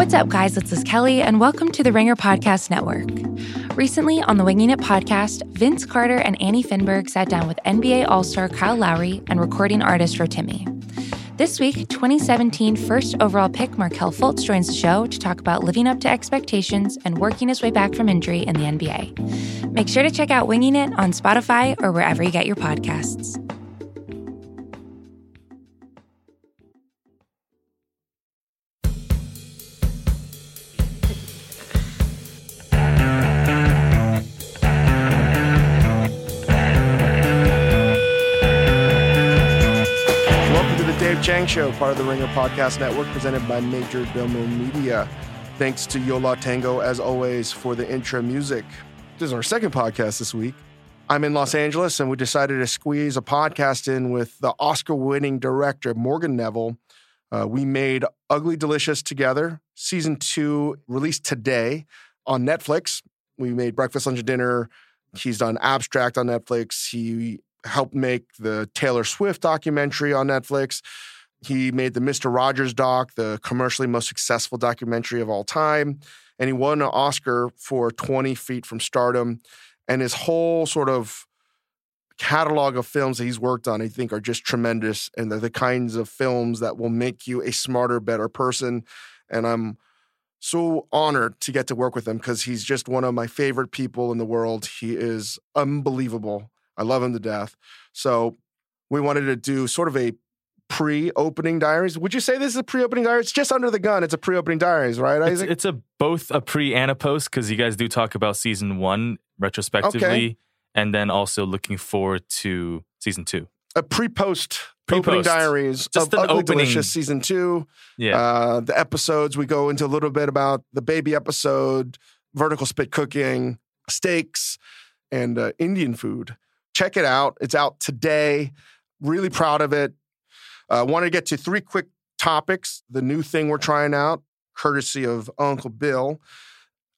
What's up, guys? It's Liz Kelly, and welcome to the Ringer Podcast Network. Recently, on the Winging It podcast, Vince Carter and Annie Finberg sat down with NBA All Star Kyle Lowry and recording artist Rotimi. This week, 2017 first overall pick Markelle Fultz joins the show to talk about living up to expectations and working his way back from injury in the NBA. Make sure to check out Winging It on Spotify or wherever you get your podcasts. Show, part of the Ringer Podcast Network, presented by Major Domo Media. Thanks to Yo La Tengo, as always, for the intro music. This is our second podcast this week. I'm in Los Angeles, and we decided to squeeze a podcast in with the Oscar winning director, Morgan Neville. Uh, we made Ugly Delicious together. Season two released today on Netflix. We made Breakfast, Lunch, and Dinner. He's done Abstract on Netflix. He helped make the Taylor Swift documentary on Netflix. He made the Mr. Rogers doc, the commercially most successful documentary of all time. And he won an Oscar for 20 Feet from Stardom. And his whole sort of catalog of films that he's worked on, I think, are just tremendous. And they're the kinds of films that will make you a smarter, better person. And I'm so honored to get to work with him because he's just one of my favorite people in the world. He is unbelievable. I love him to death. So we wanted to do sort of a pre-opening diaries. Would you say this is a pre-opening diary? It's just under the gun. It's a pre-opening diaries, right, Isaac? It's, it's a both a pre and a post because you guys do talk about season one retrospectively, okay. and then also looking forward to season two. A pre-post. Pre-post. Opening diaries just of Ugly opening. Delicious season two. Yeah, uh, the episodes we go into a little bit about the baby episode, vertical spit cooking, steaks, and uh, Indian food. Check it out. It's out today. Really proud of it. I uh, want to get to three quick topics. The new thing we're trying out, courtesy of Uncle Bill.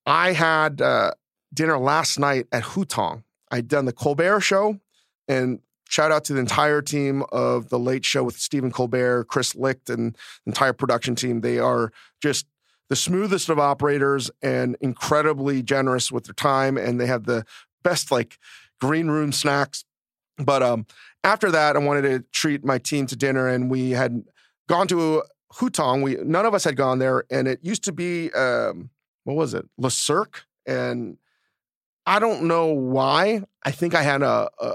I had uh, dinner last night at Hutong. I'd done the Colbert show, and shout out to the entire team of the Late Show with Stephen Colbert, Chris Licht, and the entire production team. They are just the smoothest of operators and incredibly generous with their time, and they have the best like green room snacks. But um, after that, I wanted to treat my team to dinner, and we had gone to Hutong. We none of us had gone there, and it used to be um, what was it, Le Cirque, and I don't know why. I think I had a, a,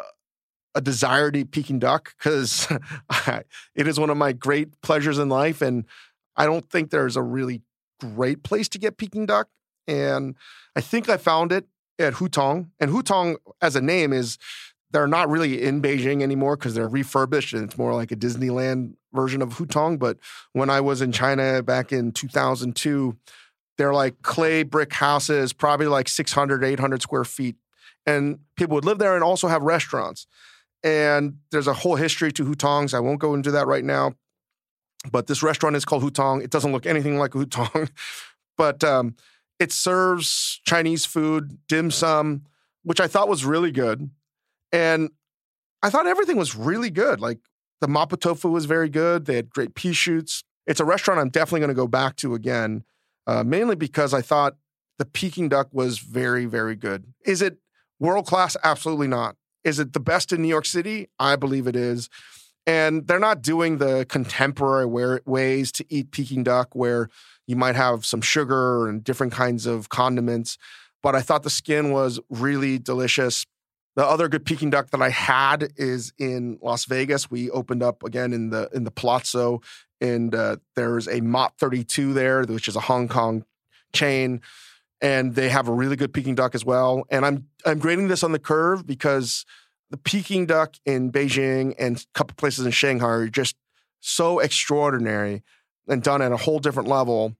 a desire to eat Peking duck because it is one of my great pleasures in life, and I don't think there's a really great place to get Peking duck. And I think I found it at Hutong, and Hutong as a name is they're not really in Beijing anymore because they're refurbished and it's more like a Disneyland version of Hutong. But when I was in China back in 2002, they're like clay brick houses, probably like 600, 800 square feet. And people would live there and also have restaurants. And there's a whole history to Hutongs. I won't go into that right now. But this restaurant is called Hutong. It doesn't look anything like Hutong, but um, it serves Chinese food, dim sum, which I thought was really good. And I thought everything was really good. Like the mapo tofu was very good. They had great pea shoots. It's a restaurant I'm definitely going to go back to again, uh, mainly because I thought the Peking duck was very, very good. Is it world class? Absolutely not. Is it the best in New York City? I believe it is. And they're not doing the contemporary ways to eat Peking duck where you might have some sugar and different kinds of condiments. But I thought the skin was really delicious. The other good Peking duck that I had is in Las Vegas. We opened up again in the in the Palazzo, and uh, there's a Mott 32 there, which is a Hong Kong chain, and they have a really good Peking duck as well. And I'm I'm grading this on the curve because the Peking duck in Beijing and a couple places in Shanghai are just so extraordinary and done at a whole different level.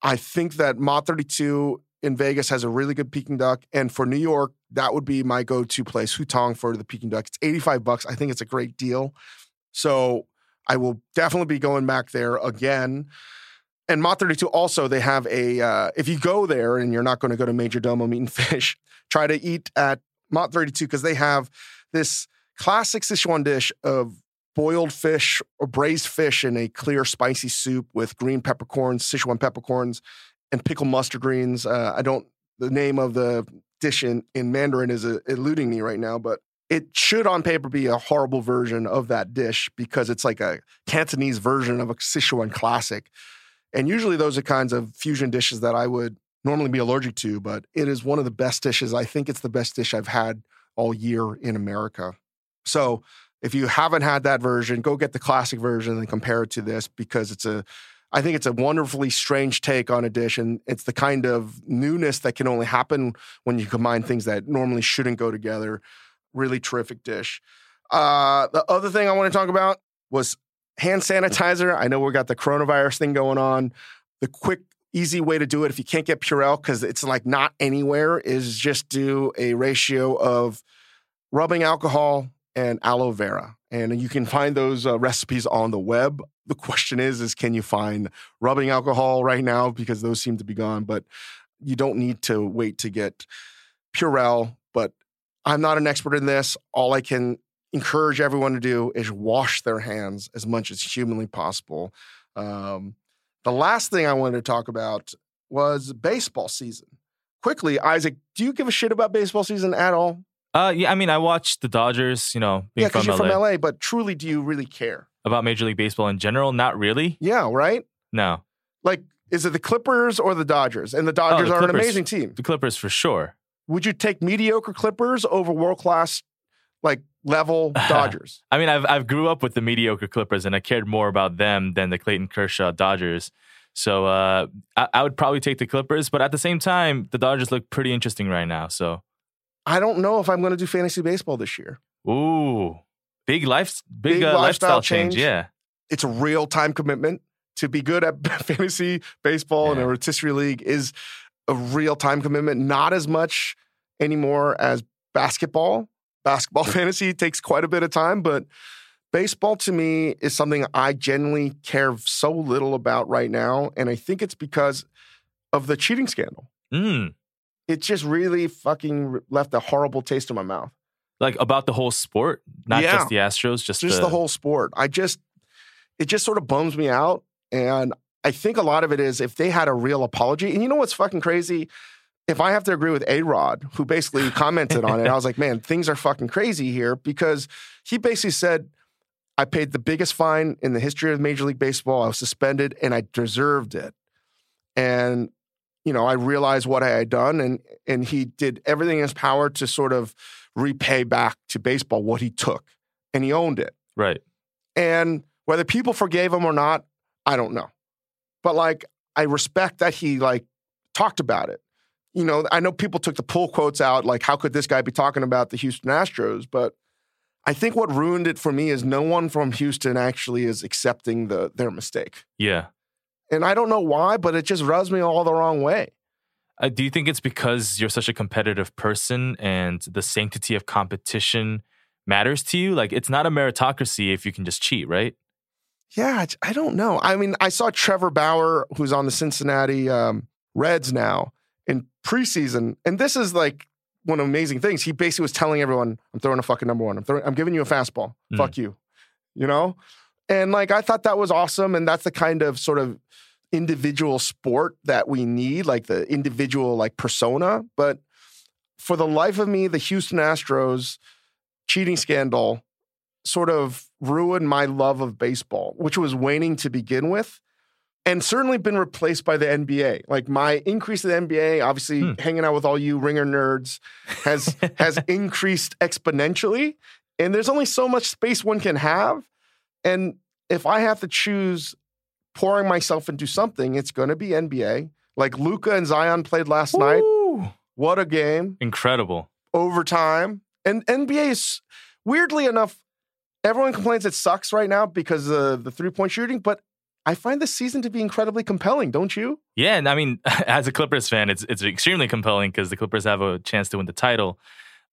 I think that Mott 32 in Vegas has a really good Peking duck, and for New York, that would be my go-to place, Hutong for the Peking duck. It's 85 bucks. I think it's a great deal. So I will definitely be going back there again. And Mott 32 also, they have a, uh, if you go there and you're not going to go to Majordomo Meat and Fish, try to eat at Mott 32 because they have this classic Sichuan dish of boiled fish or braised fish in a clear, spicy soup with green peppercorns, Sichuan peppercorns, and pickled mustard greens. Uh, I don't, the name of the dish in, in Mandarin is uh, eluding me right now, but it should on paper be a horrible version of that dish because it's like a Cantonese version of a Sichuan classic. And usually those are kinds of fusion dishes that I would normally be allergic to, but it is one of the best dishes. I think it's the best dish I've had all year in America. So if you haven't had that version, go get the classic version and compare it to this because it's a I think it's a wonderfully strange take on a dish, and it's the kind of newness that can only happen when you combine things that normally shouldn't go together. Really terrific dish. Uh, the other thing I want to talk about was hand sanitizer. I know we got the coronavirus thing going on. The quick, easy way to do it if you can't get Purell because it's like not anywhere is just do a ratio of rubbing alcohol and aloe vera. And you can find those uh, recipes on the web. The question is, is can you find rubbing alcohol right now because those seem to be gone. But you don't need to wait to get Purell. But I'm not an expert in this. All I can encourage everyone to do is wash their hands as much as humanly possible. Um, the last thing I wanted to talk about was baseball season. Quickly, Isaac, do you give a shit about baseball season at all? Uh, yeah, I mean, I watched the Dodgers. You know, being yeah, because you're LA. from LA. But truly, do you really care about Major League Baseball in general? Not really. Yeah, right. No. Like, is it the Clippers or the Dodgers? And the Dodgers oh, the are an amazing team. The Clippers for sure. Would you take mediocre Clippers over world class, like level Dodgers? I mean, I've I've grew up with the mediocre Clippers, and I cared more about them than the Clayton Kershaw Dodgers. So uh, I, I would probably take the Clippers, but at the same time, the Dodgers look pretty interesting right now. So I don't know if I'm going to do fantasy baseball this year. Ooh, big life, big, big uh, lifestyle, lifestyle change. change. Yeah, it's a real time commitment to be good at fantasy baseball yeah. and a rotisserie league is a real time commitment. Not as much anymore as basketball. Basketball fantasy takes quite a bit of time, but baseball to me is something I genuinely care so little about right now, and I think it's because of the cheating scandal. Mm it just really fucking left a horrible taste in my mouth. Like about the whole sport, not yeah. just the Astros, just just the... the whole sport. I just it just sort of bums me out, and I think a lot of it is if they had a real apology. And you know what's fucking crazy? If I have to agree with A Rod, who basically commented on it, I was like, man, things are fucking crazy here because he basically said, I paid the biggest fine in the history of Major League Baseball. I was suspended and I deserved it. And you know, I realized what I had done, and and he did everything in his power to sort of repay back to baseball what he took, and he owned it. Right. And whether people forgave him or not, I don't know. But like, I respect that he like talked about it. You know, I know people took the pull quotes out, like, how could this guy be talking about the Houston Astros? But I think what ruined it for me is no one from Houston actually is accepting the their mistake. Yeah. And I don't know why, but it just rubs me all the wrong way. Uh, do you think it's because you're such a competitive person and the sanctity of competition matters to you? Like, it's not a meritocracy if you can just cheat, right? Yeah, I don't know. I mean, I saw Trevor Bauer, who's on the Cincinnati um, Reds now in preseason, and this is like one of the amazing things. He basically was telling everyone, "I'm throwing a fucking number one. I'm throwing, I'm giving you a fastball. Mm. Fuck you," you know. And like I thought that was awesome, and that's the kind of sort of individual sport that we need, like the individual like persona. But for the life of me, the Houston Astros cheating scandal sort of ruined my love of baseball, which was waning to begin with. And certainly been replaced by the NBA. Like my increase in the NBA, obviously hmm. hanging out with all you ringer nerds, has has increased exponentially. And there's only so much space one can have. And if I have to choose pouring myself into something, it's going to be NBA. Like Luka and Zion played last Ooh. night. What a game. Incredible. Overtime. And NBA is weirdly enough, everyone complains it sucks right now because of the three point shooting, but I find this season to be incredibly compelling, don't you? Yeah, and I mean, as a Clippers fan, it's it's extremely compelling because the Clippers have a chance to win the title.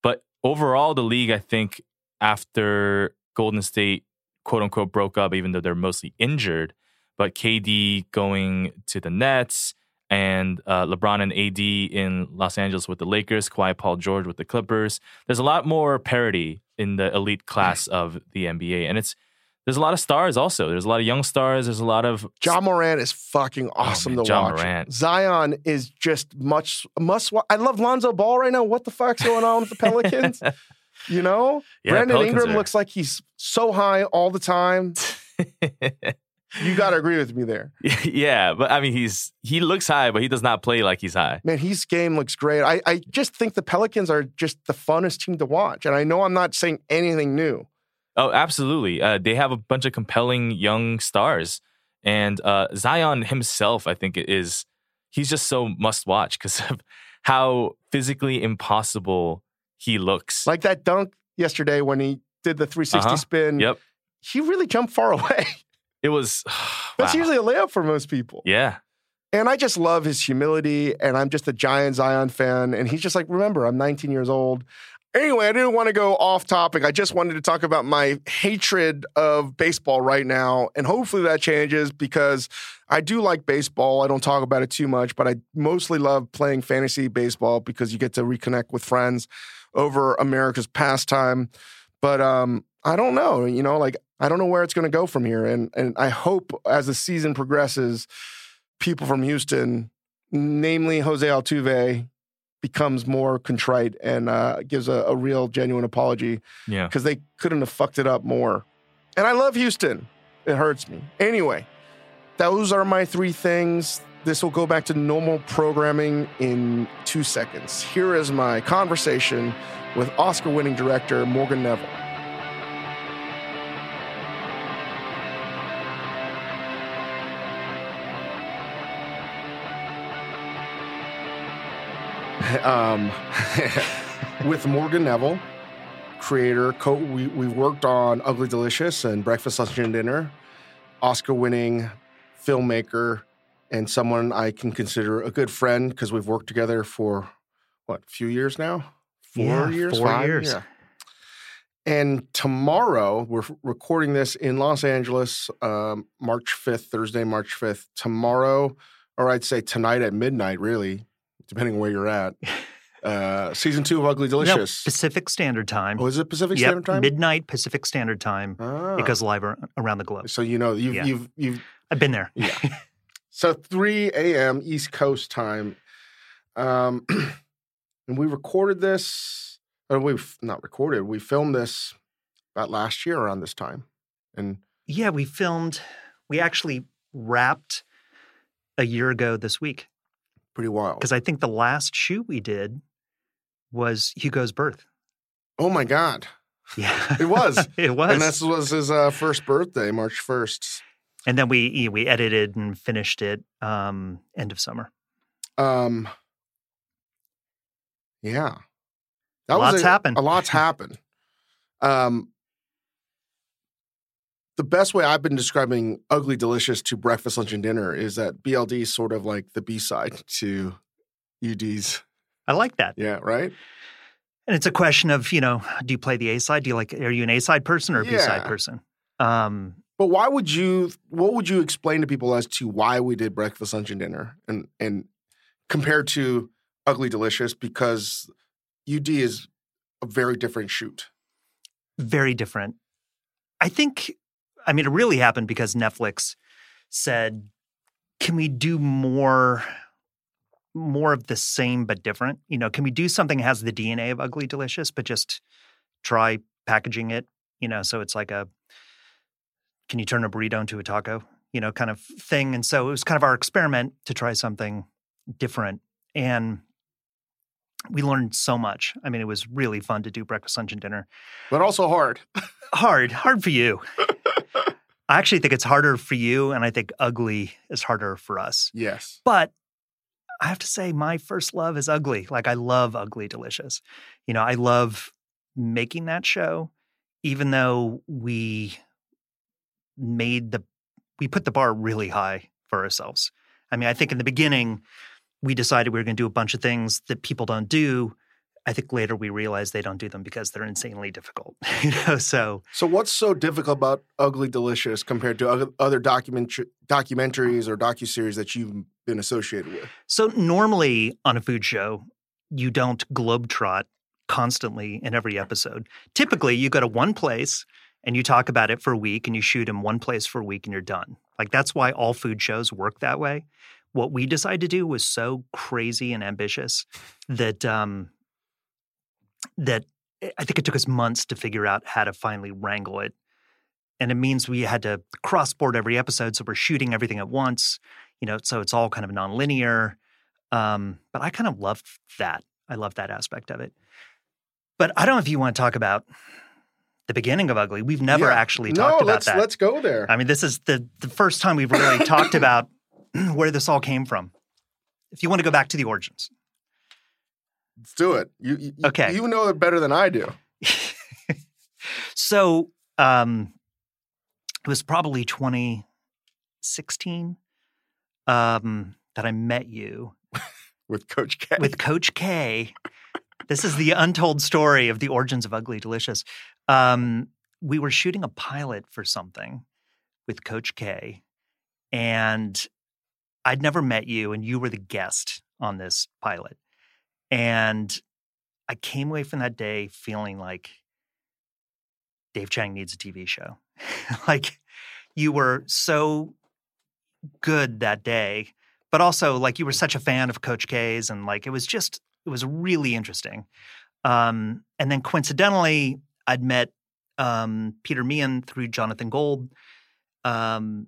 But overall, the league, I think, after Golden State quote unquote broke up, even though they're mostly injured, but KD going to the Nets and uh, LeBron and AD in Los Angeles with the Lakers, Kawhi Paul George with the Clippers. There's a lot more parity in the elite class of the NBA, and it's there's a lot of stars also. There's a lot of young stars. There's a lot of John Moran is fucking awesome Oh, man, to Ja watch. Morant. Zion is just much must. I love Lonzo Ball right now. What the fuck's going on with the Pelicans? you know, Yeah, Brandon Pelicans Ingram are- looks like he's so high all the time. You got to agree with me there, yeah, but I mean, he's he looks high, but he does not play like he's high. man. His game looks great. I, I just think the Pelicans are just the funnest team to watch, and I know I'm not saying anything new. Oh, absolutely. Uh, they have a bunch of compelling young stars, and uh, Zion himself, I think, is he's just so must watch because of how physically impossible he looks. Like that dunk yesterday when he did the 360 Uh-huh. spin. Yep. He really jumped far away. it was. That's wow. usually a layup for most people. yeah. And I just love his humility, and I'm just a giant Zion fan. And he's just like, remember, I'm 19 years old. Anyway, I didn't want to go off topic. I just wanted to talk about my hatred of baseball right now. And hopefully that changes because I do like baseball. I don't talk about it too much, but I mostly love playing fantasy baseball because you get to reconnect with friends over America's pastime. But um, I don't know, you know, like I don't know where it's going to go from here. And and I hope as the season progresses, people from Houston, namely Jose Altuve, becomes more contrite and uh, gives a, a real, genuine apology Yeah. because they couldn't have fucked it up more. And I love Houston. It hurts me. Anyway, those are my three things. This will go back to normal programming in two seconds. Here is my conversation with Oscar winning director Morgan Neville. um, with Morgan Neville, creator, co- we, we've worked on Ugly Delicious and Breakfast, Lunch, and Dinner, Oscar winning filmmaker, and someone I can consider a good friend because we've worked together for what, a few years now? Four Yeah, years? four Five? years. Yeah. And tomorrow, we're recording this in Los Angeles, um, March 5th, Thursday, March 5th. Tomorrow, or I'd say tonight at midnight, really, depending on where you're at. Uh, season two of Ugly No, Delicious. Pacific Standard Time. oh, is it Pacific Yep, Standard Time? midnight Pacific Standard Time. Ah. It goes live around the globe. So you know you've Yeah. you've you've I've been there. Yeah. so 3 a.m. East Coast time. Um, and we recorded this, or we've not recorded, we filmed this about last year around this time. And Yeah, we filmed. We actually wrapped a year ago this week pretty wild. because I think the last shoot we did was Hugo's birth. Oh my God. Yeah, It was. it was. And this was his uh, first birthday, March 1st. And then we yeah, we edited and finished it um, end of summer. Um, yeah. A lot's a, happened. A lot's happened. Um, the best way I've been describing Ugly Delicious to Breakfast, Lunch, and Dinner is that BLD is sort of like the B side to UD's. I like that. Yeah, right? And it's a question of you know, do you play the A side? Do you like? Are you an A side person or a B side person? Um, But why would you, what would you explain to people as to why we did Breakfast, Lunch, and Dinner and, and compared to Ugly Delicious? Because UD is a very different shoot. very different. I think, I mean, it really happened because Netflix said, "Can we do more, more of the same but different? You know, can we do something that has the DNA of Ugly Delicious, but just try packaging it? You know, so it's like a, can you turn a burrito into a taco? You know, kind of thing. And so it was kind of our experiment to try something different, and we learned so much. I mean, it was really fun to do breakfast, lunch, and dinner But also hard. hard, hard for you. I actually think it's harder for you, and I think ugly is harder for us. Yes. But I have to say, my first love is ugly. Like, I love Ugly Delicious. You know, I love making that show, even though we made the, we put the bar really high for ourselves. I mean, I think in the beginning, we decided we were going to do a bunch of things that people don't do. I think later we realized they don't do them because they're insanely difficult. you know, so So, what's so difficult about Ugly Delicious compared to other- document documentaries or docuseries that you've been associated with? So normally on a food show, you don't globetrot constantly in every episode. Typically, you go to one place and you talk about it for a week and you shoot in one place for a week and you're done. Like that's why all food shows work that way. What we decided to do was so crazy and ambitious that um, that I think it took us months to figure out how to finally wrangle it. And it means we had to cross board every episode, so we're shooting everything at once. You know, so it's all kind of nonlinear. Um, but I kind of love that. I love that aspect of it. But I don't know if you want to talk about the beginning of Ugly. We've never Yeah. actually no, talked about let's that. let's go there. I mean, this is the the first time we've really talked about where this all came from. If you want to go back to the origins, Let's do it. You, you Okay. You know it better than I do. so um, it was probably 2016 um, that I met you With Coach K. with Coach K. This is the untold story of the origins of Ugly Delicious. Um, we were shooting a pilot for something with Coach K, and I'd never met you, and you were the guest on this pilot. And I came away from that day feeling like Dave Chang needs a TV show. like you were so good that day, but also like you were such a fan of Coach K's, and like it was just it was really interesting. Um, and then coincidentally, I'd met um, Peter Meehan through Jonathan Gold, um,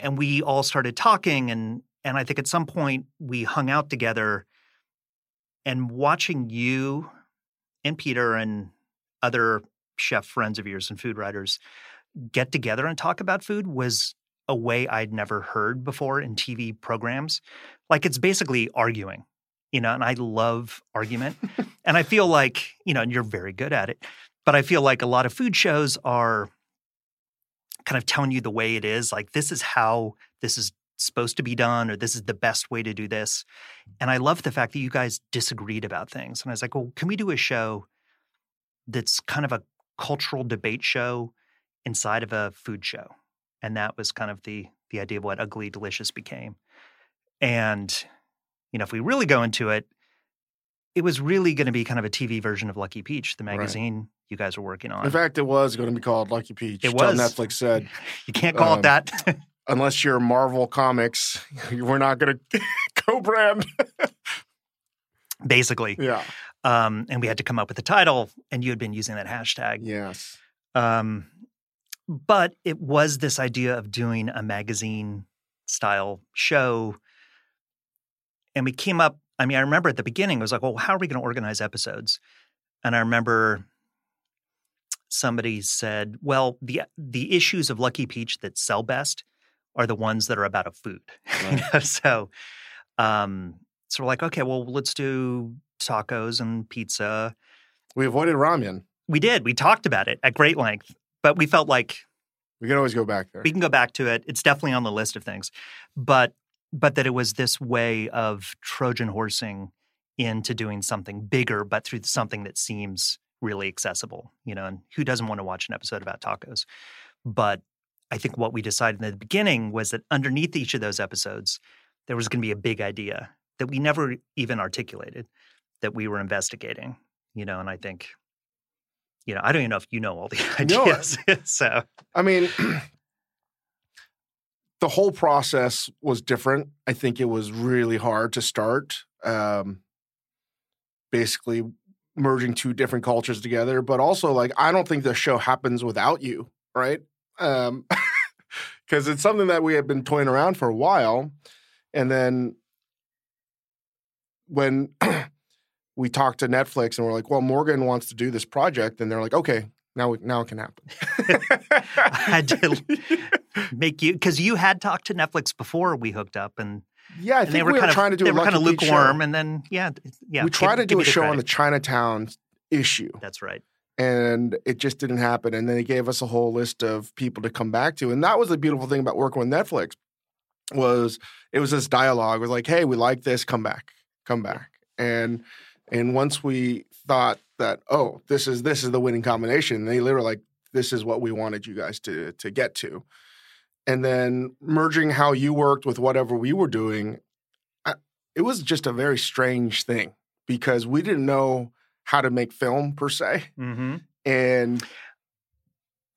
and we all started talking. and And I think at some point we hung out together, and watching you and Peter and other chef friends of yours and food writers get together and talk about food was a way I'd never heard before in TV programs. Like it's basically arguing, you know, and I love argument. and I feel like, you know, and you're very good at it, but I feel like a lot of food shows are kind of telling you the way it is. Like this is how this is supposed to be done, or this is the best way to do this. And I love the fact that you guys disagreed about things. And I was like, well, can we do a show that's kind of a cultural debate show inside of a food show? And that was kind of the the idea of what Ugly Delicious became. And you know, if we really go into it, it was really going to be kind of a TV version of Lucky Peach, the magazine you guys were working on. In fact, it was going to be called Lucky Peach. It was. Netflix said, you can't call um, it that. unless you're Marvel Comics, we're not going to co-brand. basically. yeah. Um, and we had to come up with a title, and you had been using that hashtag. Yes. Um, but it was this idea of doing a magazine style show. And we came up, I mean, I remember at the beginning, it was like, well, how are we going to organize episodes? And I remember somebody said, well, the the issues of Lucky Peach that sell best are the ones that are about a food. You Right. know, so um so we're like, okay, well, let's do tacos and pizza. We avoided ramen. We did. We talked about it at great length, but we felt like We can always go back there. we can go back to it. It's definitely on the list of things, but but that it was this way of Trojan horsing into doing something bigger, but through something that seems really accessible. You know, and who doesn't want to watch an episode about tacos? But I think what we decided in the beginning was that underneath each of those episodes, there was going to be a big idea that we never even articulated that we were investigating. You know, and I think. You know, I don't even know if you know all the No, ideas. so I mean, the whole process was different. I think it was really hard to start. Um, basically, merging two different cultures together, but also like I don't think the show happens without you, right? Um, because it's something that we have been toying around for a while, and then when we talked to Netflix and we're like, "Well, Morgan wants to do this project," and they're like, "Okay." Now, now it can happen. I had to make you because you had talked to Netflix before we hooked up, and, Yeah, I and think we were kind of trying to do they a were kind of Peach show. lukewarm, and then yeah, yeah, we tried give- to do a show on the credit. Chinatown issue, That's right. and it just didn't happen. And then they gave us a whole list of people to come back to, and that was the beautiful thing about working with Netflix was it was this dialogue. It was like, "Hey, we like this. Come back, come back." And and once we thought that, oh, this is this is the winning combination, they literally like, "This is what we wanted you guys to to get to." And then merging how you worked with whatever we were doing, I, it was just a very strange thing because we didn't know how to make film per se. Mm-hmm. And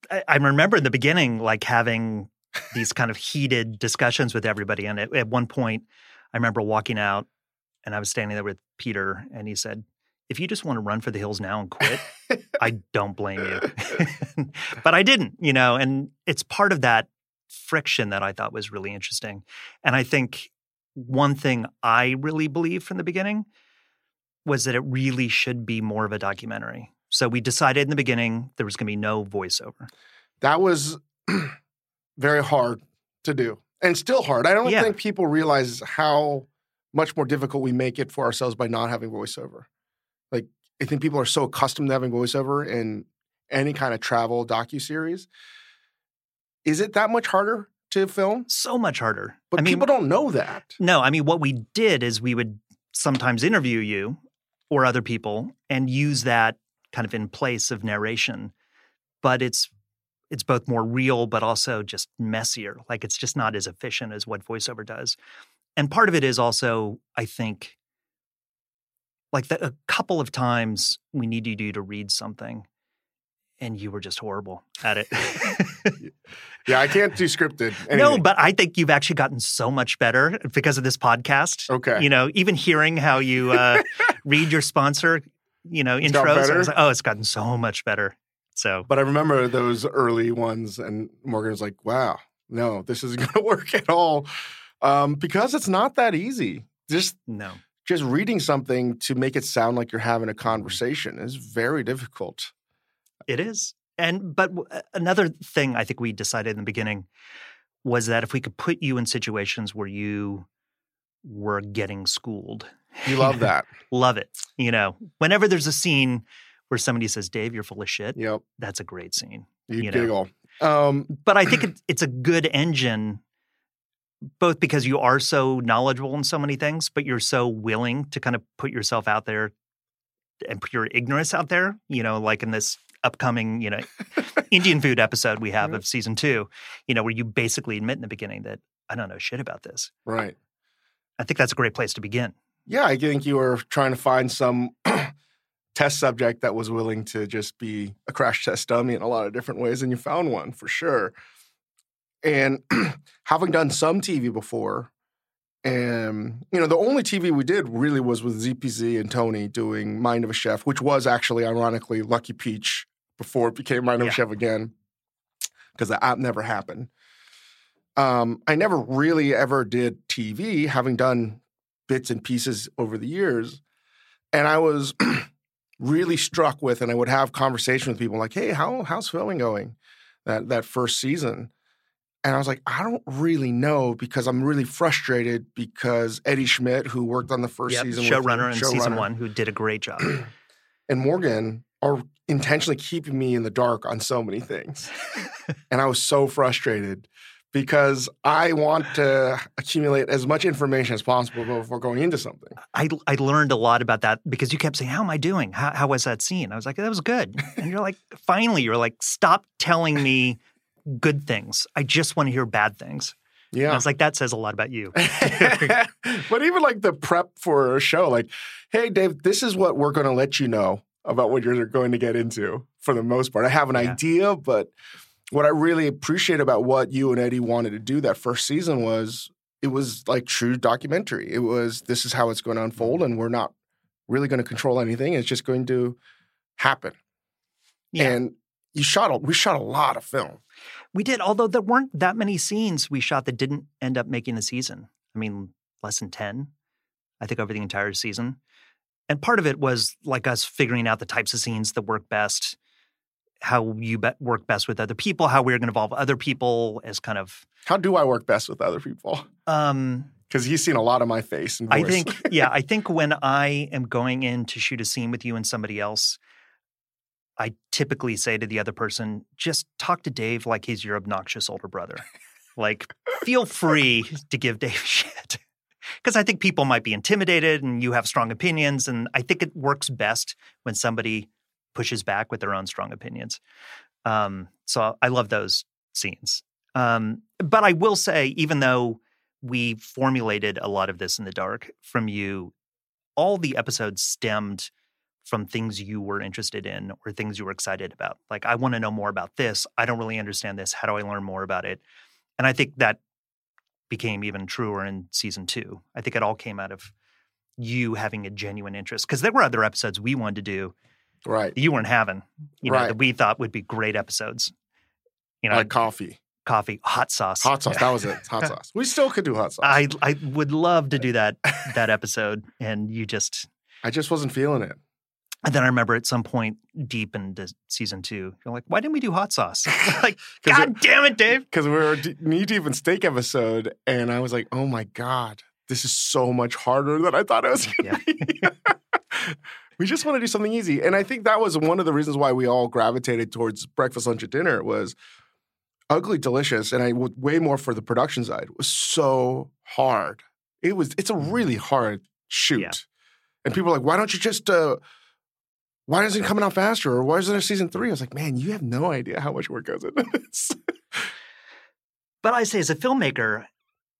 I, I remember in the beginning, like having these kind of heated discussions with everybody. And at, at one point, I remember walking out and I was standing there with Peter, and he said, if you just want to run for the hills now and quit, I don't blame you. but I didn't, you know, and it's part of that friction that I thought was really interesting. And I think one thing I really believed from the beginning was that it really should be more of a documentary. So we decided in the beginning there was going to be no voiceover. That was very hard to do and still hard. I don't Yeah. think people realize how much more difficult we make it for ourselves by not having voiceover. Like I think people are so accustomed to having voiceover in any kind of travel docu series. Is it that much harder to film? So much harder. But I mean, people don't know that. No, I mean, what we did is we would sometimes interview you or other people and use that kind of in place of narration. But it's it's both more real, but also just messier. Like it's just not as efficient as what voiceover does. And part of it is also, I think, like the, a couple of times we needed you to read something, and you were just horrible at it. Yeah, I can't do scripted. No, but I think you've actually gotten so much better because of this podcast. Okay. You know, even hearing how you uh, read your sponsor, you know, intros, I was like, oh, it's gotten so much better. So, But I remember those early ones, and Morgan was like, "Wow, no, this isn't going to work at all," um, because it's not that easy. Just no. just reading something to make it sound like you're having a conversation is very difficult. It is. And, but w- another thing I think we decided in the beginning was that if we could put you in situations where you were getting schooled, You love that. love it. You know, whenever there's a scene where somebody says, Dave, you're full of shit, yep, that's a great scene. you, You giggle. Um, but I think it, it's a good engine, both because you are so knowledgeable in so many things, but you're so willing to kind of put yourself out there and put your ignorance out there. You know, like in this upcoming, you know, Indian food episode we have of season two, you know, where you basically admit in the beginning that I don't know shit about this. right. I think that's a great place to begin. Yeah, I think you were trying to find some test subject that was willing to just be a crash test dummy in a lot of different ways, and you found one for sure. And having done some TV before, and you know, the only TV we did really was with ZPZ and Tony doing Mind of a Chef, which was actually ironically Lucky Peach before it became Mind of Yeah. Chef again, because the app never happened. Um, I never really ever did TV, having done bits and pieces over the years. And I was really struck with, and I would have conversation with people like, "Hey, how how's filming going?" That that first season, and I was like, "I don't really know because I'm really frustrated because Eddie Schmidt, who worked on the first Yep, season, showrunner in season one, who did a great job. and Morgan are intentionally keeping me in the dark on so many things, and I was so frustrated." Because I want to accumulate as much information as possible before going into something. I, I learned a lot about that because you kept saying, How am I doing? How, how was that scene? I was like, That was good. And you're like, Finally, you're like, Stop telling me good things. I just want to hear bad things. And I was like, That says a lot about you. but even like the prep for a show, like, hey, Dave, this is what we're going to let you know about what you're going to get into for the most part. I have an Yeah. idea, but what I really appreciate about what you and Eddie wanted to do that first season was it was like true documentary. It was this is how it's going to unfold, mm-hmm. and we're not really going to control anything. It's just going to happen. Yeah. And you shot a, we shot a lot of film. We did, although there weren't that many scenes we shot that didn't end up making the season. I mean, less than 10, I think, over the entire season. And part of it was like us figuring out the types of scenes that work best, how you be- work best with other people, how we're going to involve other people as kind of. How do I work best with other people? Um, Because he's seen a lot of my face and voice. I think, yeah, I think when I am going in to shoot a scene with you and somebody else, I typically say to the other person, just talk to Dave like he's your obnoxious older brother. Like, feel free to give Dave shit. Because I think people might be intimidated and you have strong opinions. And I think it works best when somebody pushes back with their own strong opinions. Um, so I love those scenes. Um, but I will say, even though we formulated a lot of this in the dark from you, all the episodes stemmed from things you were interested in or things you were excited about. Like, I want to know more about this. I don't really understand this. How do I learn more about it? And I think that became even truer in season two. I think it all came out of you having a genuine interest because there were other episodes we wanted to do Right. that you weren't having, you know, Right. that we thought would be great episodes. You know, like coffee. coffee, hot sauce. Hot sauce. That was it. Hot sauce. We still could do hot sauce. I I would love to do that that episode, and you just. I just wasn't feeling it. And then I remember at some point deep into season two, you're like, "Why didn't we do hot sauce?" like, God damn it, Dave! Because we were knee deep in steak episode, and I was like, oh my God, this is so much harder than I thought it was going to be. we just want to do something easy. And I think that was one of the reasons why we all gravitated towards breakfast, lunch, and dinner was ugly delicious. And I would way more for the production side was so hard. It was, it's a really hard shoot. Yeah. And people are like, why don't you just, uh, why isn't it coming out faster? Or why isn't there season three? I was like, man, you have no idea how much work goes into this. But I say, as a filmmaker,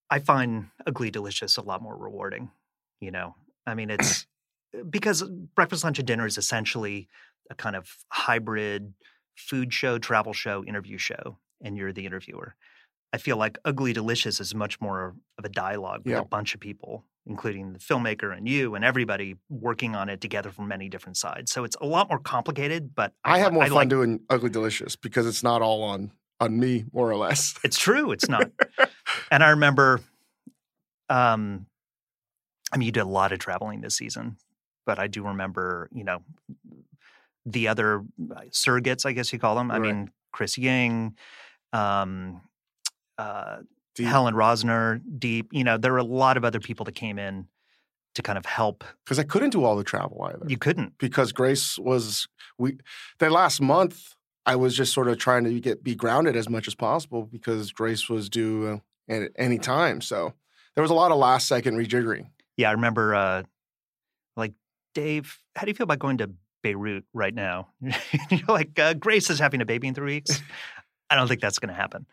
I find Ugly Delicious a lot more rewarding. You know, I mean, it's because breakfast, lunch, and dinner is essentially a kind of hybrid food show, travel show, interview show, and you're the interviewer. I feel like Ugly Delicious is much more of a dialogue with Yeah. a bunch of people, including the filmmaker and you and everybody working on it together from many different sides. So it's a lot more complicated, but I have li- more fun like, doing Ugly Delicious because it's not all on on me, more or less. It's true. It's not. and I remember, um, I mean, you did a lot of traveling this season, but I do remember, you know, the other uh, surrogates, I guess you call them. I Right. mean, Chris Ying, um, uh, Deep. Helen Rosner, Deep. You know, there were a lot of other people that came in to kind of help. Because I couldn't do all the travel either. You couldn't. because Grace was we that last month I was just sort of trying to get be grounded as much as possible because Grace was due uh, at any time. So there was a lot of last second rejiggering. Yeah, I remember, uh, like, Dave, how do you feel about going to Beirut right now? You're like, uh, Grace is having a baby in three weeks. I don't think that's going to happen.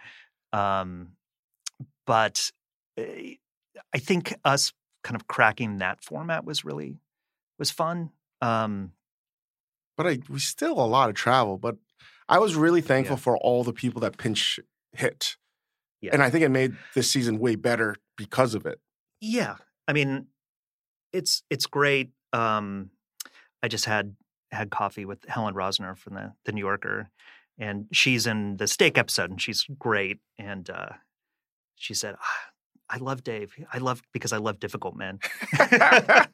Um, but uh, I think us kind of cracking that format was really was fun. Um, But I we still a lot of travel. But I was really thankful Yeah. for all the people that pinch hit. Yeah. And I think it made this season way better because of it. yeah, I mean, it's it's great. Um, I just had had coffee with Helen Rosner from the the New Yorker, and she's in the steak episode, and she's great. And uh, she said, "Ah, "I love Dave. I love because I love difficult men."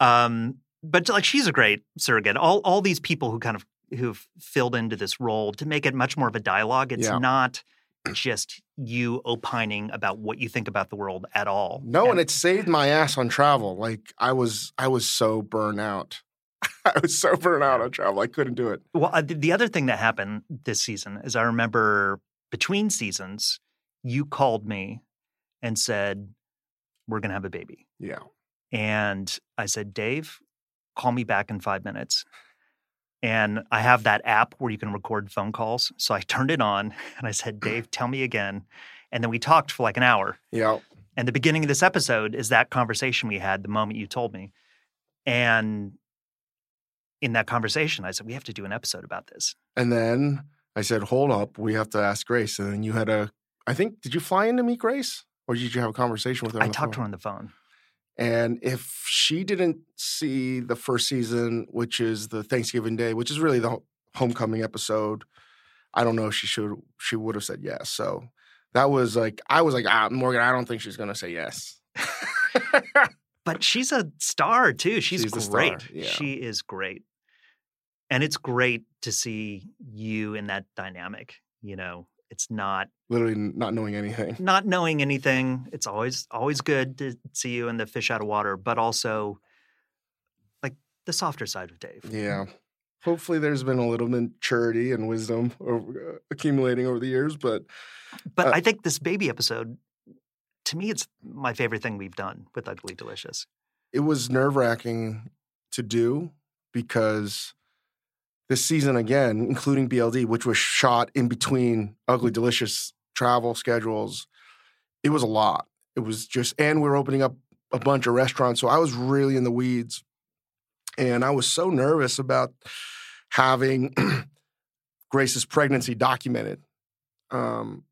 um, but like she's a great surrogate. All all these people who kind of who've filled into this role to make it much more of a dialogue. It's Yeah. not just you opining about what you think about the world at all. No, and it saved my ass on travel. Like I was I was so burnt out. I was so burnt out on travel. I couldn't do it. Well, uh, the other thing that happened this season is I remember between seasons, you called me and said, We're going to have a baby. Yeah. And I said, Dave, call me back in five minutes. And I have that app where you can record phone calls. So I turned it on and I said, Dave, tell me again. And then we talked for like an hour. Yeah. And the beginning of this episode is that conversation we had the moment you told me. And in that conversation, I said, we have to do an episode about this. And then I said, hold up, we have to ask Grace. And then you had a, I think, did you fly in to meet Grace? Or did you have a conversation with her? I talked to her on the phone. And if she didn't see the first season, which is the Thanksgiving Day, which is really the homecoming episode, I don't know if she should, she would have said yes. So that was like, I was like, ah, Morgan, I don't think she's going to say yes. But she's a star too. She's, She's great. yeah. She is great. And it's great to see you in that dynamic. You know, it's not Literally not knowing anything. not knowing anything. It's always always good to see you in the fish out of water, but also like the softer side of Dave. Yeah. Hopefully, there's been a little maturity and wisdom over, uh, accumulating over the years, but But Uh, I think this baby episode, to me, it's my favorite thing we've done with Ugly Delicious. it was nerve wracking to do because this season again, including BLD, which was shot in between Ugly Delicious travel schedules, it was a lot. It was just, and we were opening up a bunch of restaurants, so I was really in the weeds And I was so nervous about having Grace's pregnancy documented. Um,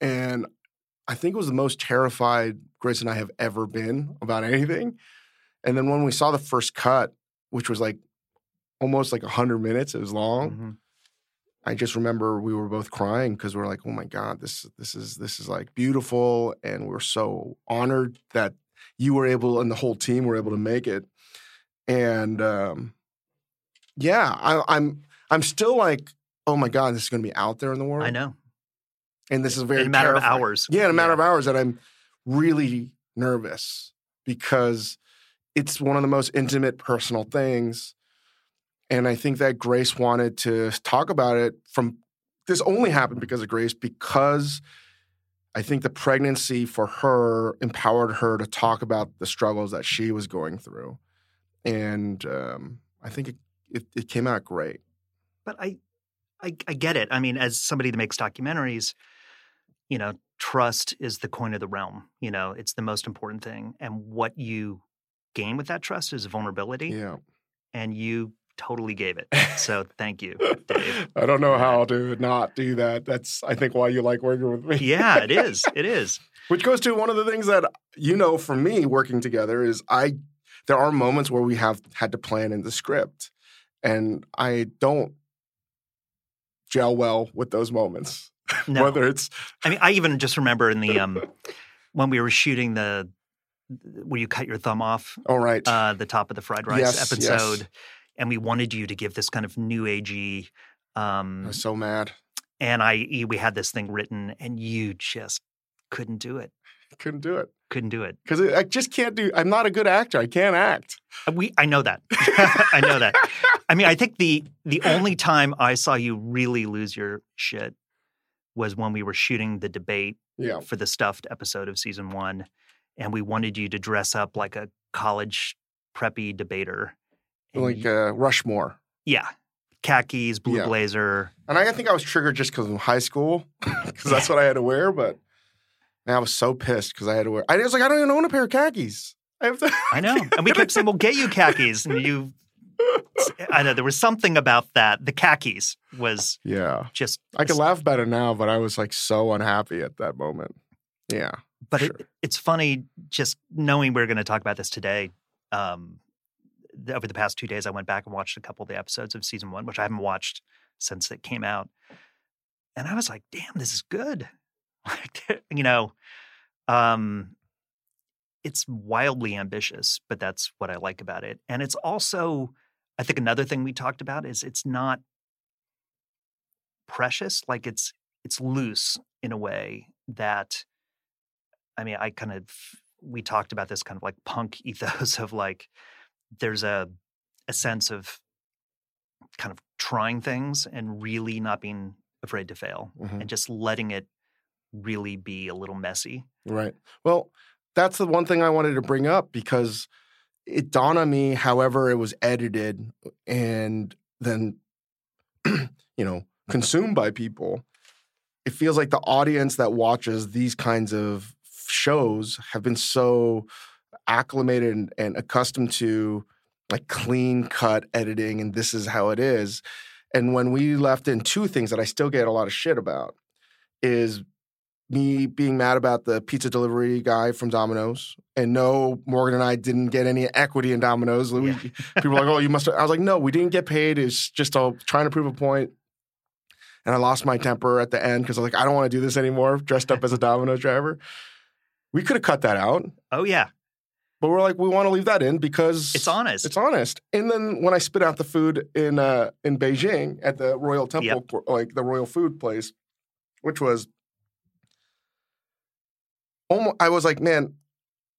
and I think it was the most terrified Grace and I have ever been about anything. And then when we saw the first cut, which was like almost like 100 minutes, it was long. Mm-hmm. I just remember we were both crying because we are like, "Oh my god, this this is this is like beautiful," and we are so honored that you were able and the whole team were able to make it. And um, yeah, I, I'm I'm still like, "Oh my god, this is going to be out there in the world." I know. and this is very in a matter terrifying. of hours. Yeah, in a matter of hours, that I'm really nervous because it's one of the most intimate, personal things. And I think that Grace wanted to talk about it from this only happened because of Grace, because I think the pregnancy for her empowered her to talk about the struggles that she was going through. And um, I think it, it, it came out great. But I, I, I get it. I mean, as somebody that makes documentaries, you know, trust is the coin of the realm. You know, it's the most important thing, and what you gain with that trust is vulnerability, Yeah. and you totally gave it. So thank you, Dave. I don't know how to not do that. That's, I think, why you like working with me. Yeah, it is. It is. Which goes to one of the things that you know for me working together is I there are moments where we have had to plan in the script and I don't gel well with those moments. No, Whether it's I mean, I even just remember in the um when we were shooting the where you cut your thumb off all right. uh, the top of the fried rice Yes, yes. And we wanted you to give this kind of new agey. I Um, was so mad. and I we had this thing written, and you just couldn't do it. Couldn't do it. Couldn't do it. Because I just can't do I'm not a good actor. I can't act. Uh, We I know that. I know that. I mean, I think the the only time I saw you really lose your shit was when we were shooting the debate Yeah. for the stuffed episode of season one, and we wanted you to dress up like a college preppy debater. Like uh, Rushmore. yeah, khakis, blue Yeah. blazer. And I think I was triggered just because of high school, because that's what I had to wear. But man, I was so pissed because I had to wear. I was like, I don't even own a pair of khakis. I have to. I know, and we kept saying, "We'll get you khakis," and you. I know there was something about that. The khakis was Yeah, just. I can laugh about it now, but I was like so unhappy at that moment. Yeah, But sure. it, it's funny just knowing we're going to talk about this today. Um, over the past two days, I went back and watched a couple of the episodes of season one, which I haven't watched since it came out, and I was like, "Damn, this is good!" You know, um, it's wildly ambitious, but that's what I like about it, and it's also, I think, another thing we talked about is it's not precious, like it's it's loose in a way that I mean, I kind of we talked about this kind of like punk ethos of like there's a a sense of kind of trying things and really not being afraid to fail Mhm. and just letting it really be a little messy. right. Well, that's the one thing I wanted to bring up because it dawned on me, however, it was edited and then, you know, consumed by people. It feels like the audience that watches these kinds of shows have been so acclimated and, and accustomed to like clean cut editing and this is how it is. And when we left in two things that I still get a lot of shit about is me being mad about the pizza delivery guy from Domino's. And no, Morgan and I didn't get any equity in Domino's. We- Yeah. People were like, oh, you must have. I was like, no, we didn't get paid. It's just uh, trying to prove a point. And I lost my temper at the end because I was like, I don't want to do this anymore, dressed up as a Domino's driver. We could have cut that out, Oh yeah, but we're like, we want to leave that in because it's honest. it's honest. And then when I spit out the food in uh, in Beijing at the Royal Temple, like the Royal Food place, which was almost, I was like, man,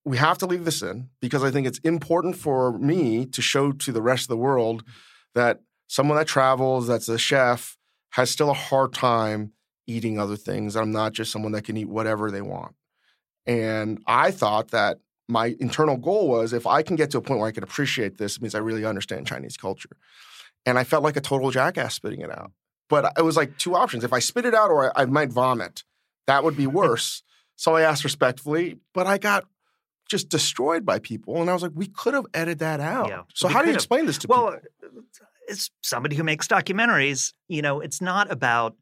we have to leave this in because I think it's important for me to show to the rest of the world that someone that travels, that's a chef, has still a hard time eating other things. I'm not just someone that can eat whatever they want. And I thought that my internal goal was if I can get to a point where I can appreciate this, it means I really understand Chinese culture. And I felt like a total jackass spitting it out. But it was like two options. If I spit it out or I, I might vomit, that would be worse. so I asked respectfully, but I got just destroyed by people. And I was like, we could have edited that out. Yeah, so how do you have. explain this to people? well, people? Uh, as somebody who makes documentaries, you know, it's not about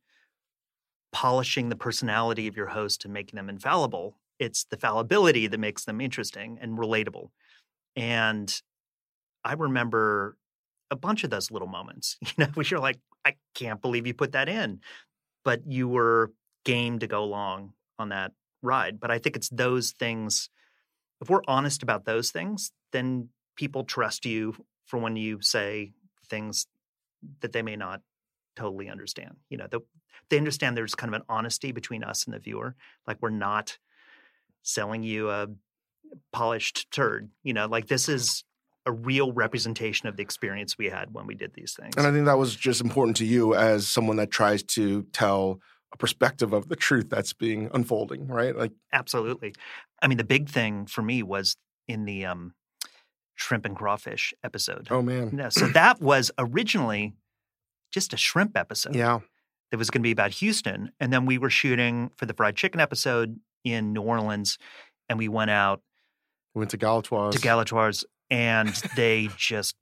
polishing the personality of your host and making them infallible. It's the fallibility that makes them interesting and relatable. And I remember a bunch of those little moments, you know, which you're like, I can't believe you put that in. But you were game to go along on that ride. But I think it's those things. If we're honest about those things, then people trust you for when you say things that they may not totally understand. You know, the, they understand there's kind of an honesty between us and the viewer. Like we're not selling you a polished turd. You know, like this is a real representation of the experience we had when we did these things. And I think that was just important to you as someone that tries to tell a perspective of the truth that's being unfolding, right? Like Absolutely. I mean, the big thing for me was in the um, shrimp and crawfish episode. oh man. No, so that was originally just a shrimp episode. Yeah. that was going to be about Houston. And then we were shooting for the fried chicken episode in New Orleans. And we went out We went to Galatoire's. to Galatoire's and they just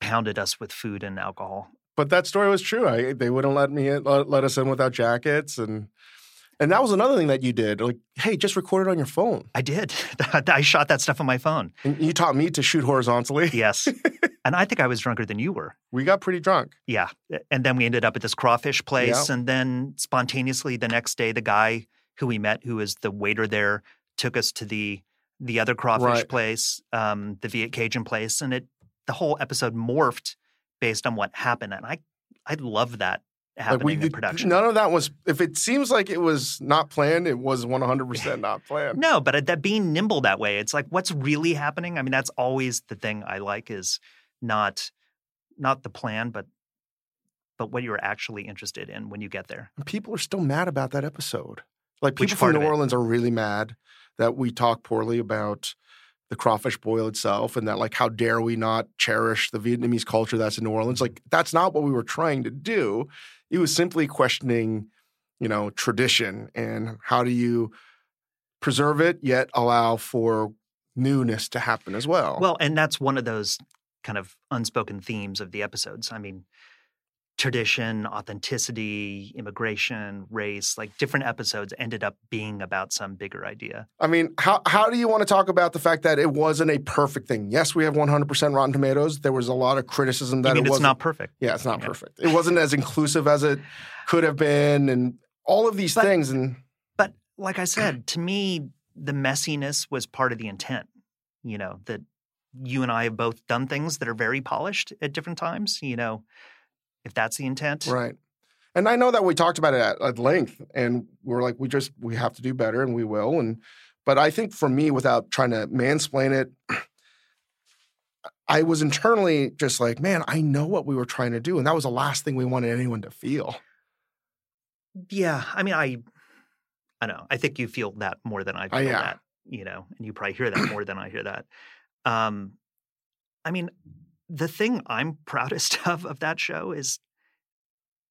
pounded us with food and alcohol. but that story was true. I, they wouldn't let me in, let, let us in without jackets, and and that was another thing that you did. Like, hey, just record it on your phone. I did. I shot that stuff on my phone. And you taught me to shoot horizontally. Yes. and I think I was drunker than you were. We got pretty drunk. Yeah. And then we ended up at this crawfish place. Yeah. And then spontaneously the next day, the guy who we met, who was the waiter there, took us to the the other crawfish Right. place, um, the Viet Cajun place. And it the whole episode morphed based on what happened. And I I love that happening in production. None of that was. If it seems like it was not planned, it was one hundred percent not planned. No, but uh, that being nimble that way, it's like what's really happening. I mean, that's always the thing I like is not not the plan, but but what you're actually interested in when you get there. And people are still mad about that episode. Like people from New? Orleans are really mad that we talk poorly about the crawfish boil itself and that like how dare we not cherish the Vietnamese culture that's in New Orleans. Like that's not what we were trying to do. It was simply questioning, you know, tradition and how do you preserve it yet allow for newness to happen as well. Well, and that's one of those kind of unspoken themes of the episodes. I mean, tradition, authenticity, immigration, race, like different episodes ended up being about some bigger idea. I mean, how how do you want to talk about the fact that it wasn't a perfect thing? Yes, we have 100% Rotten Tomatoes. There was a lot of criticism that it it's wasn't not perfect. Yeah, it's not Yeah. perfect. It wasn't as inclusive as it could have been, and all of these But- things. And But like I said, to me, the messiness was part of the intent. You know, that you and I have both done things that are very polished at different times. You know, if that's the intent. right, and I know that we talked about it at, at length, and we're like, we just we have to do better, and we will. And but I think for me, without trying to mansplain it. I was internally just like, man, I know what we were trying to do. And that was the last thing we wanted anyone to feel. Yeah. I mean, I, I know. I think you feel that more than I feel Oh, yeah. that, you know, and you probably hear that more than I hear that. Um, I mean, the thing I'm proudest of of that show is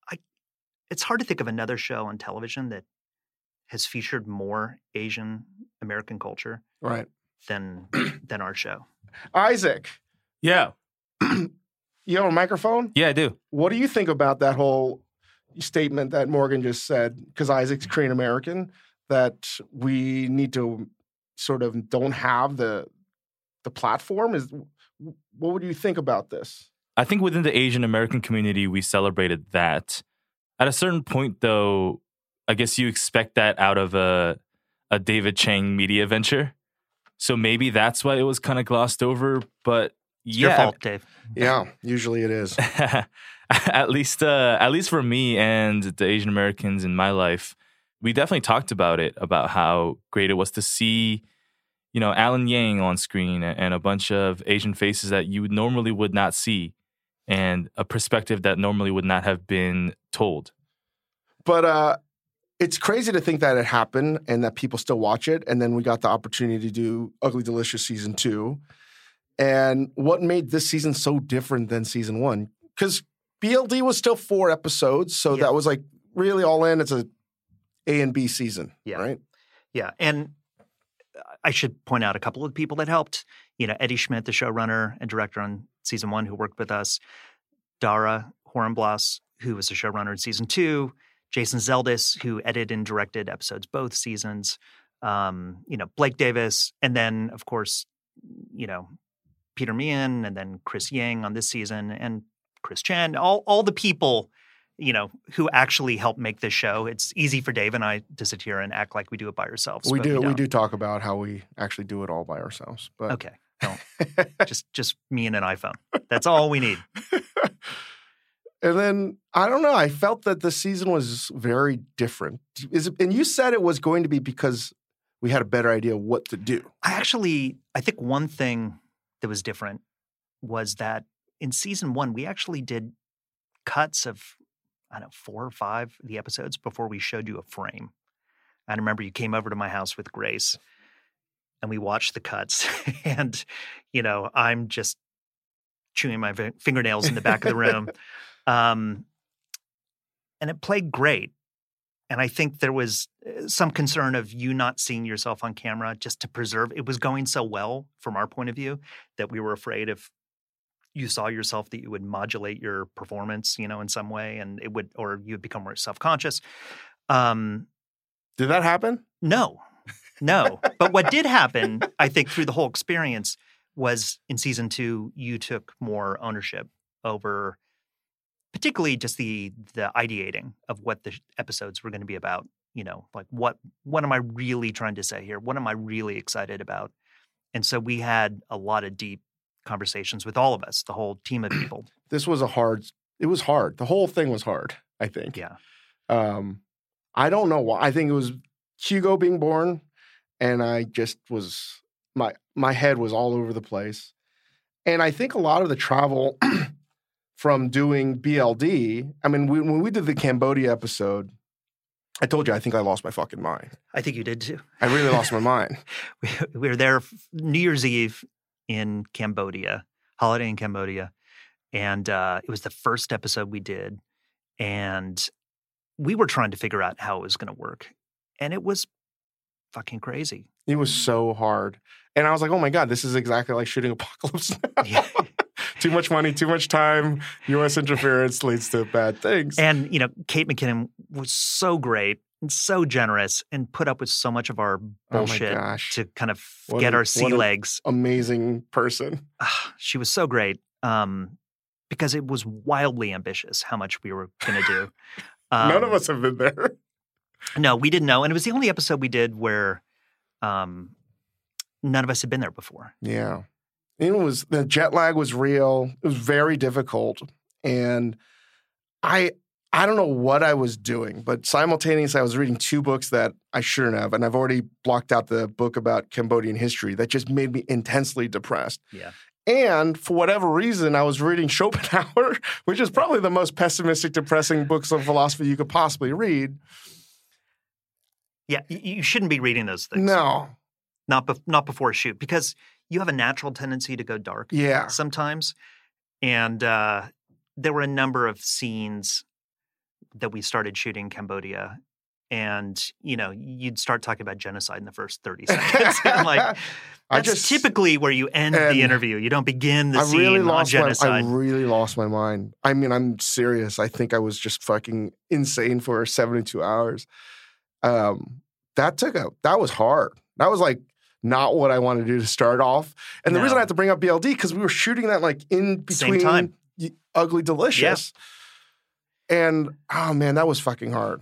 I, it's hard to think of another show on television that has featured more Asian American culture Right. than than our show. Isaac, Yeah. you have a microphone? Yeah, I do. What do you think about that whole statement that Morgan just said? Because Isaac's Korean American, that we need to sort of don't have the the platform. Is what would you think about this? I think within the Asian American community, we celebrated that. At a certain point, though, I guess you expect that out of a a David Chang media venture. So maybe that's why it was kind of glossed over. But It's yeah, your fault, Dave. Yeah, usually it is. at least uh, at least for me and the Asian Americans in my life, we definitely talked about it about how great it was to see, you know, Alan Yang on screen and a bunch of Asian faces that you normally would not see, and a perspective that normally would not have been told. But uh, it's crazy to think that it happened and that people still watch it. And then we got the opportunity to do Ugly Delicious season two. And what made this season so different than season one? Because BLD was still four episodes, so Yeah. that was like really all in. It's a A and B season, Yeah. right? Yeah, and I should point out a couple of people that helped. You know, Eddie Schmidt, the showrunner and director on season one, who worked with us. Dara Horenblas, who was the showrunner in season two. Jason Zeldis, who edited and directed episodes both seasons. Um, you know, Blake Davis, and then of course, you know, Peter Meehan, and then Chris Ying on this season, and Chris Chen. All all the people you know, who actually helped make this show. It's easy for Dave and I to sit here and act like we do it by ourselves. we do. We don't. do talk about how we actually do it all by ourselves. But Okay. No, just just me and an iPhone. That's all we need. and then I don't know. I felt that the season was very different. Is it, and you said it was going to be because we had a better idea what to do. I actually, I think one thing that was different was that in season one, we actually did cuts of, I don't know, four or five of the episodes before we showed you a frame. I remember you came over to my house with Grace and we watched the cuts. and, you know, I'm just chewing my fingernails in the back of the room. Um, and it played great. And I think there was uh, some concern of you not seeing yourself on camera just to preserve. It was going so well from our point of view that we were afraid if you saw yourself that you would modulate your performance, you know, in some way, and it would, or you would become more self conscious. Um, Did that happen? no, no. but what did happen, I think, through the whole experience was in season two, you took more ownership over particularly just the the ideating of what the episodes were going to be about. You know, like what what am I really trying to say here? What am I really excited about? And so we had a lot of deep conversations with all of us, the whole team of people. This was a hard. It was hard. The whole thing was hard. I think. Yeah. Um, I don't know why. I think it was Hugo being born, and I just was my my head was all over the place, and I think a lot of the travel from doing BLD. I mean, we, when we did the Cambodia episode, I told you I think I lost my fucking mind. I think you did too. I really lost my mind. we, we were there New Year's Eve in Cambodia, holiday in Cambodia, and uh, it was the first episode we did, and we were trying to figure out how it was going to work, and it was fucking crazy. It was so hard, and I was like, "Oh my god, this is exactly like shooting Apocalypse Now." Yeah. too much money, too much time. U.S. interference leads to bad things. And you know, Kate McKinnon was so great and so generous, and put up with so much of our oh bullshit gosh, to kind of What get a- our sea legs. amazing person. She was so great um, because it was wildly ambitious how much we were going to do. None of Um, us have been there. No, we didn't know, and it was the only episode we did where um, none of us had been there before. Yeah. It was the jet lag was real. It was very difficult. And I I don't know what I was doing, but simultaneously I was reading two books that I shouldn't have. And I've already blocked out the book about Cambodian history that just made me intensely depressed. Yeah. And for whatever reason, I was reading Schopenhauer, which is probably the most pessimistic, depressing books of philosophy you could possibly read. Yeah, you shouldn't be reading those things. No. not bef- not before a shoot because you have a natural tendency to go dark Yeah. sometimes, and uh, there were a number of scenes that we started shooting Cambodia. And you know, you'd start talking about genocide in the first thirty seconds. I'm like, I just typically where you end the interview. You don't begin the I scene really on lost my I really lost my mind. I mean, I'm serious. I think I was just fucking insane for 72 hours. Um, that took a that was hard. That was like not what I wanted to do to start off. And the reason I have to bring up BLD because we were shooting that like in between. Ugly Delicious. And oh man, that was fucking hard.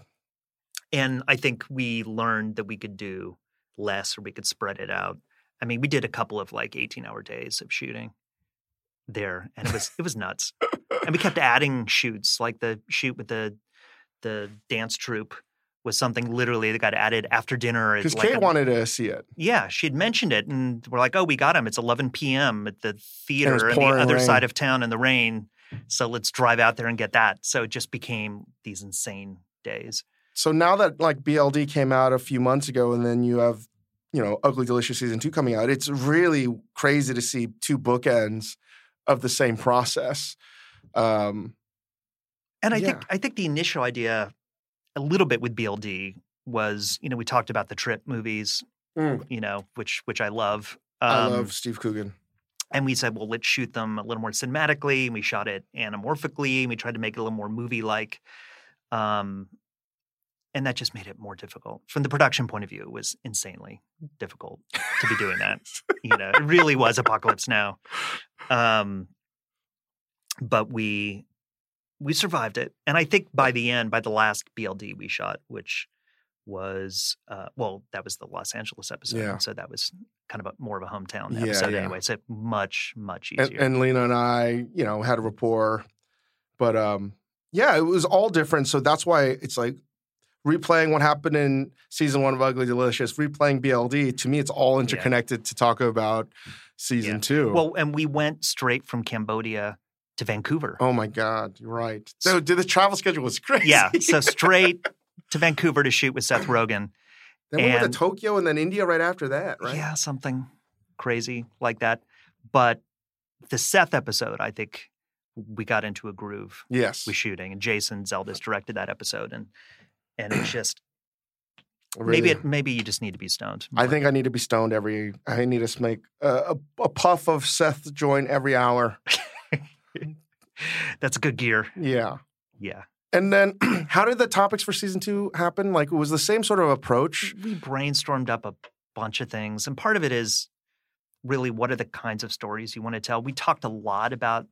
and I think we learned that we could do less or we could spread it out. I mean, we did a couple of like 18 hour days of shooting there and it was it was nuts. And we kept adding shoots like the shoot with the the dance troupe was something literally that got added after dinner. Because like Kate a- wanted to see it. yeah, she had mentioned it, and we're like, "Oh, we got him. It's 11 p.m. at the theater on the other rain. side of town in the rain. So let's drive out there and get that." So it just became these insane days. So now that like BLD came out a few months ago, and then you have, you know, Ugly Delicious season two coming out, it's really crazy to see two bookends of the same process. Um, And I Yeah. think I think the initial idea, a little bit with BLD, was you know we talked about the trip movies Mm. you know, which which I love. I Um, love Steve Coogan. And we said, well, let's shoot them a little more cinematically. And we shot it anamorphically. And we tried to make it a little more movie like. Um, and that just made it more difficult. From the production point of view, it was insanely difficult to be doing that. you know, it really was Apocalypse Now. Um, but we we survived it. And I think by the end, by the last BLD we shot, which was uh, well, that was the Los Angeles episode. Yeah. So that was kind of a more of a hometown Yeah, episode yeah. anyway. So much, much easier. and Lena and I, you know, had a rapport. But um, yeah, it was all different. So that's why it's like replaying what happened in season one of Ugly Delicious, replaying BLD. To me, it's all interconnected to talk about season two. well, and we went straight from Cambodia to Vancouver. oh my God, you're right. So did the travel schedule was crazy. Yeah. So straight to Vancouver to shoot with Seth Rogen. then we went to Tokyo and then India right after that, right? Yeah, something crazy like that. But the Seth episode, I think we got into a groove Yes. with shooting, and Jason Zeldis directed that episode, and and it's just oh, Really. maybe it, maybe you just need to be stoned. I think I need to be stoned every. I need to make a, a, a puff of Seth joint every hour. that's good gear. Yeah. Yeah, And then, how did the topics for season two happen? Like, it was the same sort of approach. we brainstormed up a bunch of things, and part of it is really what are the kinds of stories you want to tell. We talked a lot about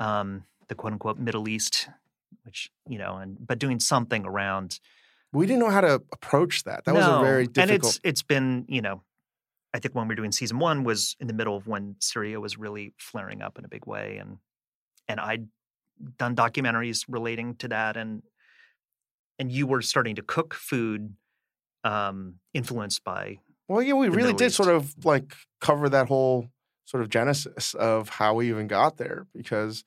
um, the quote unquote Middle East, which you know, and but doing something around We didn't know how to approach that. That was a No, very And difficult. it's it's been you know, I think when we were doing season one was in the middle of when Syria was really flaring up in a big way, and and I'd done documentaries relating to that, and and you were starting to cook food um, influenced by well, yeah, we really Middle did East. sort of like cover that whole sort of genesis of how we even got there because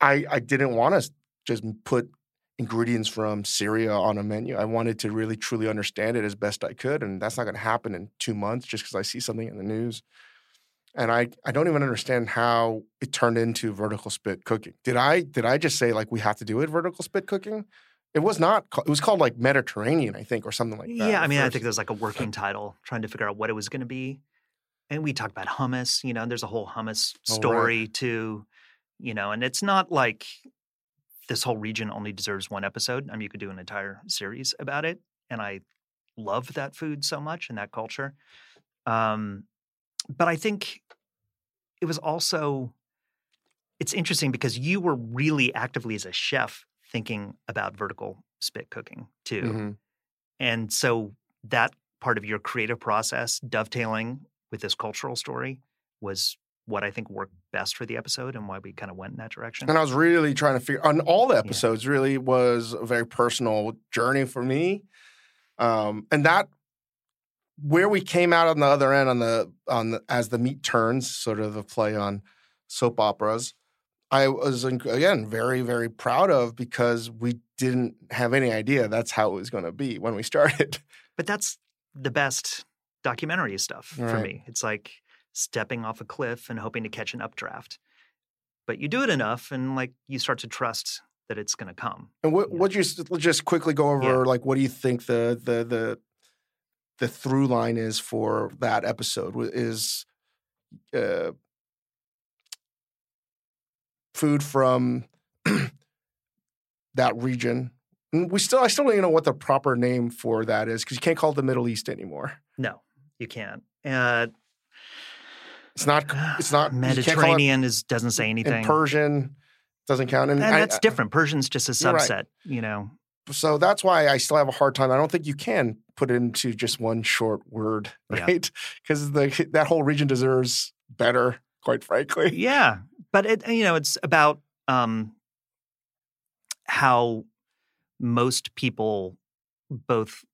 I I didn't want to just put ingredients from Syria on a menu. I wanted to really truly understand it as best I could, and that's not going to happen in two months just because I see something in the news. And I, I don't even understand how it turned into vertical spit cooking. Did I did I just say like we have to do it vertical spit cooking? It was not. It was called like Mediterranean, I think, or something like that. yeah. I mean, I think there was like a working title trying to figure out what it was going to be, and we talked about hummus. You know, there's a whole hummus Oh, right. story too. You know, and it's not like this whole region only deserves one episode. I mean, you could do an entire series about it, and I love that food so much and that culture. Um, but I think it was also it's interesting because you were really actively as a chef thinking about vertical spit cooking too. Mhm. And so that part of your creative process, dovetailing with this cultural story, was what I think worked best for the episode and why we kind of went in that direction. And I was really trying to figure on all the episodes. Really was a very personal journey for me, um, and that where we came out on the other end on the on the, as the meat turns, sort of the play on soap operas. I was again very very proud of because we didn't have any idea that's how it was going to be when we started. But that's the best documentary stuff for me. It's like stepping off a cliff and hoping to catch an updraft. But you do it enough and like you start to trust that it's going to come. And what Yeah. would you just quickly go over? Yeah. Like, what do you think the the the the through line is for that episode? Is uh, food from that region? And we still, I still don't even know what the proper name for that is because you can't call it the Middle East anymore. No, you can't. Uh, It's not. It's not call it Mediterranean is doesn't say anything. in Persian. Doesn't count. And, and I- that's different. Persian's just a You're right. subset, you know. So that's why I still have a hard time. I don't think you can put it into just one short word, right? Because the that whole region deserves better, quite frankly. Yeah, but it you know it's about um, how most people both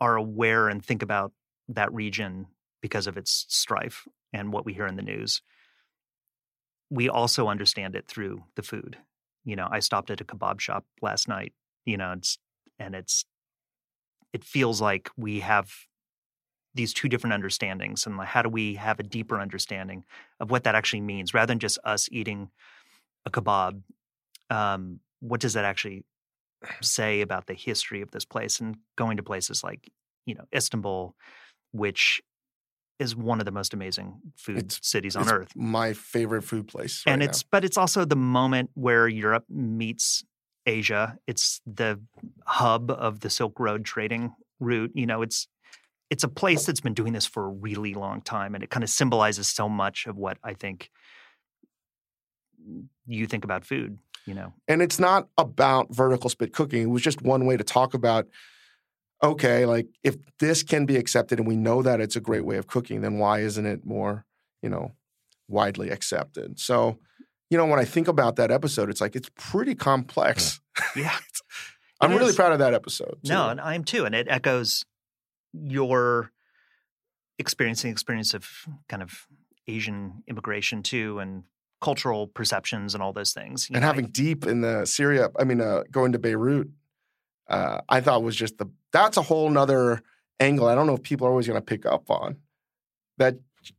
are aware and think about that region because of its strife and what we hear in the news. We also understand it through the food. You know, I stopped at a kebab shop last night. You know, it's and it's it feels like we have these two different understandings and like how do we have a deeper understanding of what that actually means rather than just us eating a kebab um, what does that actually say about the history of this place and going to places like you know istanbul which is one of the most amazing food It's- cities on earth. My favorite food place. right and now. it's but it's also the moment where Europe meets Asia. It's the hub of the Silk Road trading route. You know, it's it's a place that's been doing this for a really long time, and it kind of symbolizes so much of what I think you think about food. You know, and it's not about vertical spit cooking. It was just one way to talk about okay, like if this can be accepted and we know that it's a great way of cooking, then why isn't it more, you know, widely accepted? So, you know, when I think about that episode, it's like it's pretty complex. yeah. I'm It really is. proud of that episode. No, and I am too, and it echoes your experiencing experience of kind of Asian immigration too, and cultural perceptions and all those things. And know, having Diep in the Syria, I mean, uh, going to Beirut, uh, I thought was just the that's a whole nother angle. I don't know if people are always going to pick up on that.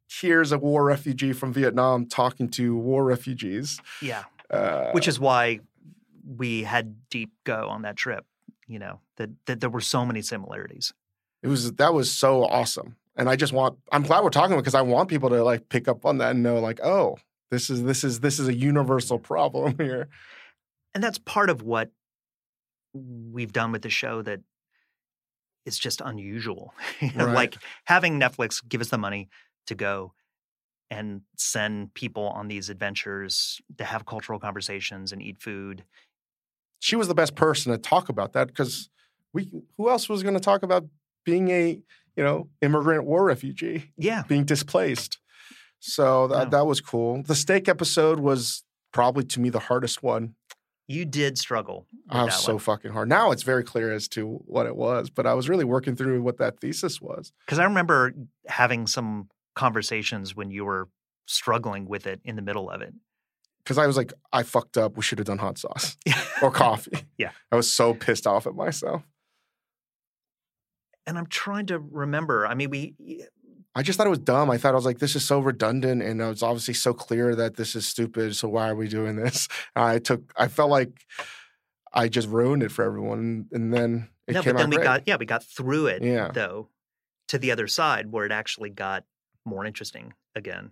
Here's a war refugee from Vietnam talking to war refugees, yeah, uh, which is why we had Diep go on that trip. You know that that there were so many similarities. it was that was so awesome. And I just want I'm glad we're talking because I want people to like pick up on that and know like, oh, this is this is this is a universal problem here. and that's part of what we've done with the show that is just unusual. You know, Right. Like having Netflix give us the money to go and send people on these adventures to have cultural conversations and eat food. She was the best person to talk about that because we who else was going to talk about being a you know immigrant war refugee Yeah. being displaced. So that No. that was cool. The steak episode was probably to me the hardest one. You did struggle. With I was so one. fucking hard. Now it's very clear as to what it was, but I was really working through what that thesis was. Because I remember having some conversations when you were struggling with it in the middle of it. Because I was like, I fucked up. We should have done hot sauce or coffee. Yeah. I was so pissed off at myself. and I'm trying to remember. I mean, we I just thought it was dumb. I thought I was like, this is so redundant, and it was obviously so clear that this is stupid. So why are we doing this? I took. I felt like I just ruined it for everyone, and then it no, came but then out we great. got yeah, we got through it Yeah. though to the other side where it actually got more interesting again.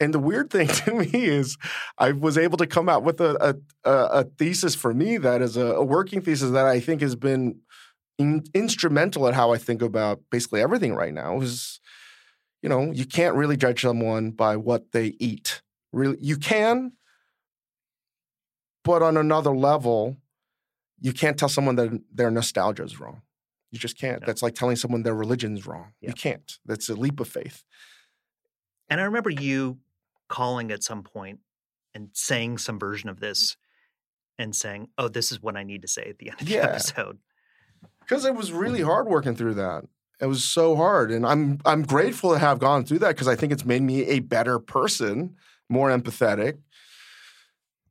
And the weird thing to me is, I was able to come out with a a, a thesis for me that is a, a working thesis that I think has been in, instrumental at how I think about basically everything right now. Is you know you can't really judge someone by what they eat. Really, you can, but on another level, you can't tell someone that their nostalgia is wrong. You just can't. No. That's like telling someone their religion's wrong. You can't. That's a leap of faith. And I remember you calling at some point and saying some version of this and saying, "Oh, this is what I need to say at the end of the Yeah. episode." because it was really hard working through that. It was so hard, and I'm I'm grateful to have gone through that because I think it's made me a better person, more empathetic,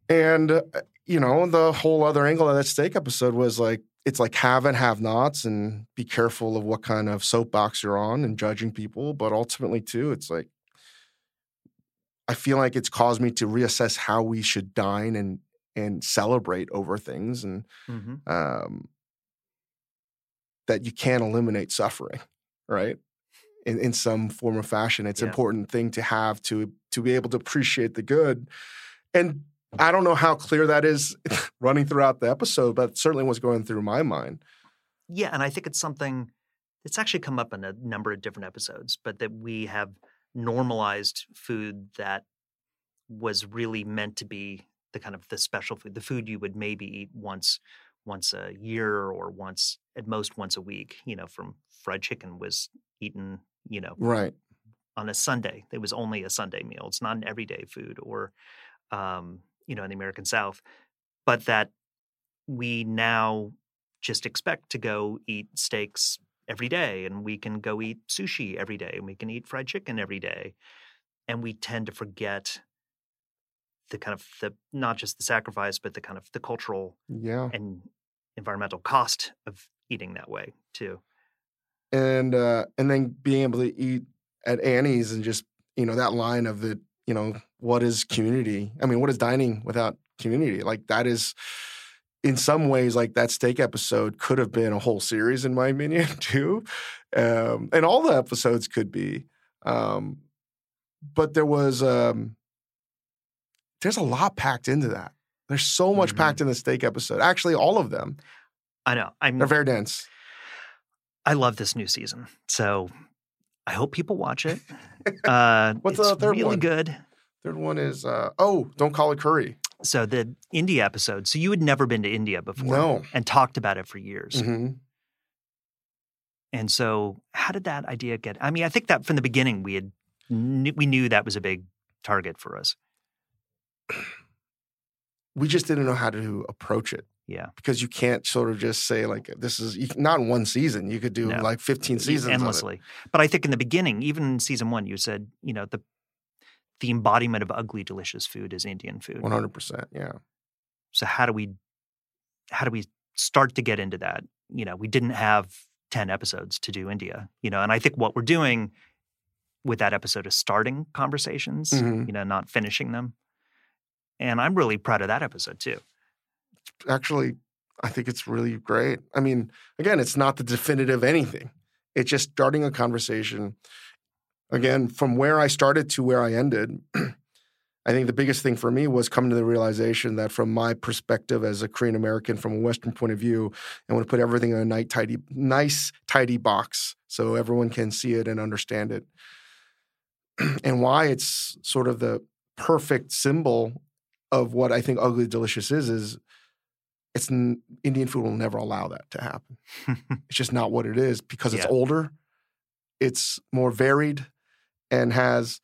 and uh, you know the whole other angle of that steak episode was like it's like have and have nots, and be careful of what kind of soapbox you're on and judging people, but ultimately too, it's like I feel like it's caused me to reassess how we should dine and and celebrate over things and hmm um, that you can't eliminate suffering, right? In, in some form or fashion, it's an Yeah. important thing to have to to be able to appreciate the good. And I don't know how clear that is running throughout the episode, but certainly was going through my mind. Yeah, and I think it's something that's actually come up in a number of different episodes, but that we have normalized food that was really meant to be the kind of the special food, the food you would maybe eat once once a year or once at most once a week. You know, from fried chicken was eaten, you know, Right. on a Sunday. It was only a Sunday meal. It's not an everyday food or, um, you know, in the American South. But that we now just expect to go eat steaks every day and we can go eat sushi every day and we can eat fried chicken every day. And we tend to forget the kind of the not just the sacrifice, but the kind of the cultural Yeah. and environmental cost of eating that way too. And uh, and then being able to eat at Annie's and just you know that line of the you know what is community? I mean, what is dining without community? Like that is in some ways like that steak episode could have been a whole series in my opinion too um, and all the episodes could be. Um, but there was um, there's a lot packed into that. There's so much Mhm. packed in the steak episode. Actually, all of them. I know. I'm They're very dense. I love this new season. So I hope people watch it. Uh, What's it's the third really one? good. Third one is uh, oh, don't call it curry. So the India episode. So you had never been to India before, No. and talked about it for years. Mhm. And so, how did that idea get? I mean, I think that from the beginning we had we knew that was a big target for us. We just didn't know how to approach it. Yeah. because you can't sort of just say like this is you, not one season. You could do No. like 15 seasons endlessly. But I think in the beginning, even in season one, you said you know the the embodiment of ugly, delicious food is Indian food. 100%. Yeah. So how do we how do we start to get into that? You know, we didn't have 10 episodes to do India, you know, and I think what we're doing with that episode is starting conversations, Mhm. you know, not finishing them. And I'm really proud of that episode too. Actually, I think it's really great. I mean, again, it's not the definitive anything. It's just starting a conversation. Again, from where I started to where I ended, I think the biggest thing for me was coming to the realization that from my perspective as a Korean American, from a Western point of view, I want to put everything in a nice, tidy, nice, tidy box so everyone can see it and understand it. and why it's sort of the perfect symbol of what I think ugly delicious is is it's Indian food will never allow that to happen. It's just not what it is because it's Yeah. older, it's more varied, and has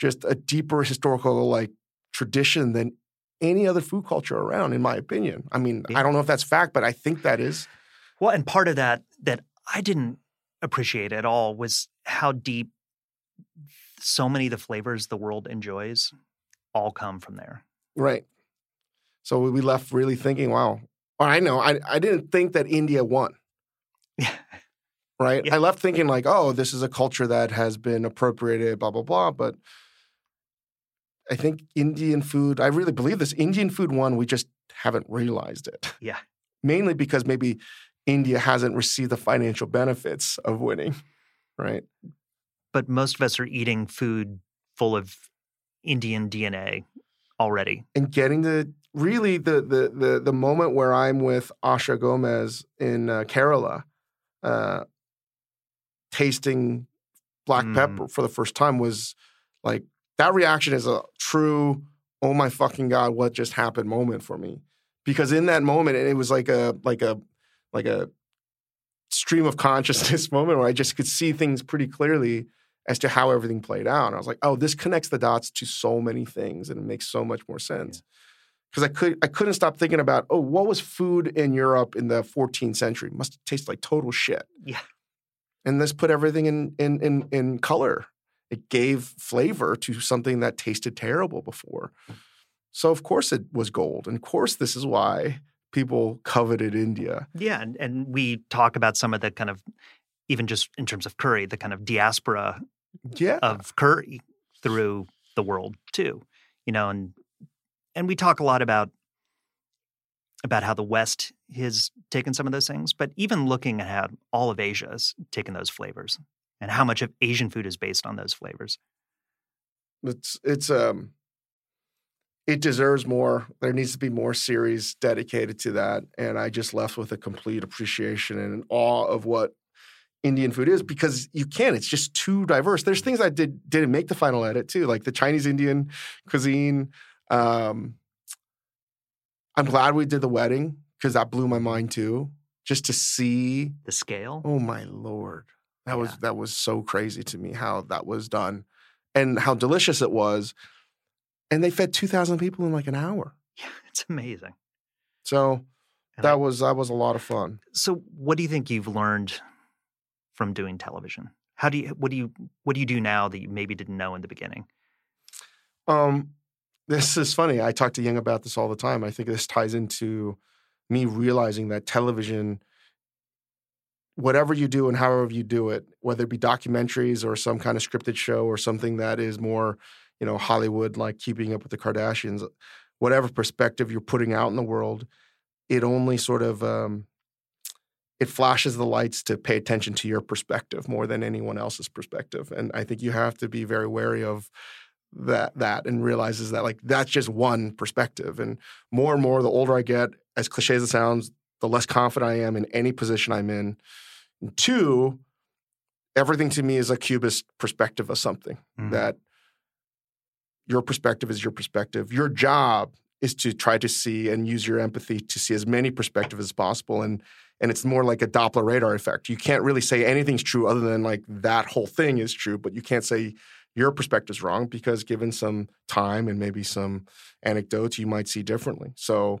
just a deeper historical like tradition than any other food culture around, in my opinion. I mean, Yeah. I don't know if that's fact, but I think that is. Well, and part of that that I didn't appreciate at all was how deep so many of the flavors the world enjoys all come from there. Right. So we- we left really thinking, wow. Or I know, I, I didn't think that India won. Yeah. Right. Yeah. I left thinking like, oh, this is a culture that has been appropriated, blah, blah, blah. But I think Indian food, I really believe this. Indian food won, we just haven't realized it. Yeah. Mainly because maybe India hasn't received the financial benefits of winning. Right. But most of us are eating food full of Indian DNA already. and getting the really the the the the moment where I'm with Asha Gomez in uh, Kerala, uh, tasting black Mm. pepper for the first time was like that reaction is a true oh my fucking god what just happened moment for me because in that moment it was like a like a like a stream of consciousness moment where I just could see things pretty clearly as to how everything played out. And I was like, oh, this connects the dots to so many things and it makes so much more sense. Because I could I couldn't stop thinking about, oh, what was food in Europe in the 14th century? Must taste like total shit. Yeah. And this put everything in in in in color. It gave flavor to something that tasted terrible before. So of course it was gold. And of course this is why people coveted India. Yeah. And, and we talk about some of the kind of, even just in terms of curry, the kind of diaspora Yeah. of curry through the world too you know and and we talk a lot about about how the west has taken some of those things but even looking at how all of asia has taken those flavors and how much of asian food is based on those flavors it's it's um it deserves more there needs to be more series dedicated to that and i just left with a complete appreciation and awe of what indian food is because you can't. it's just too diverse there's things i did didn't make the final edit too like the chinese indian cuisine um i'm glad we did the wedding because that blew my mind too just to see the scale Oh my lord. That was that was so crazy to me how that was done and how delicious it was. And they fed 2000 people in like an hour. yeah it's amazing So And that I- was that was a lot of fun. so what do you think you've learned from doing television how do you what do you what do you do now that you maybe didn't know in the beginning Um this is funny. I talk to Young about this all the time. I think this ties into me realizing that television whatever you do and however you do it, whether it be documentaries or some kind of scripted show or something that is more, you know, Hollywood like keeping up with the Kardashians, whatever perspective you're putting out in the world, it only sort of um, it flashes the lights to pay attention to your perspective more than anyone else's perspective. And I think you have to be very wary of that that and realizes that like that's just one perspective. And more and more the older I get, as cliche as it sounds, the less confident I am in any position I'm in. And two, everything to me is a cubist perspective of something Mhm. that your perspective is your perspective. Your job is to try to see and use your empathy to see as many perspectives as possible. And and it's more like a Doppler radar effect. You can't really say anything's true other than like that whole thing is true, but you can't say your perspective's wrong because given some time and maybe some anecdotes, you might see differently. So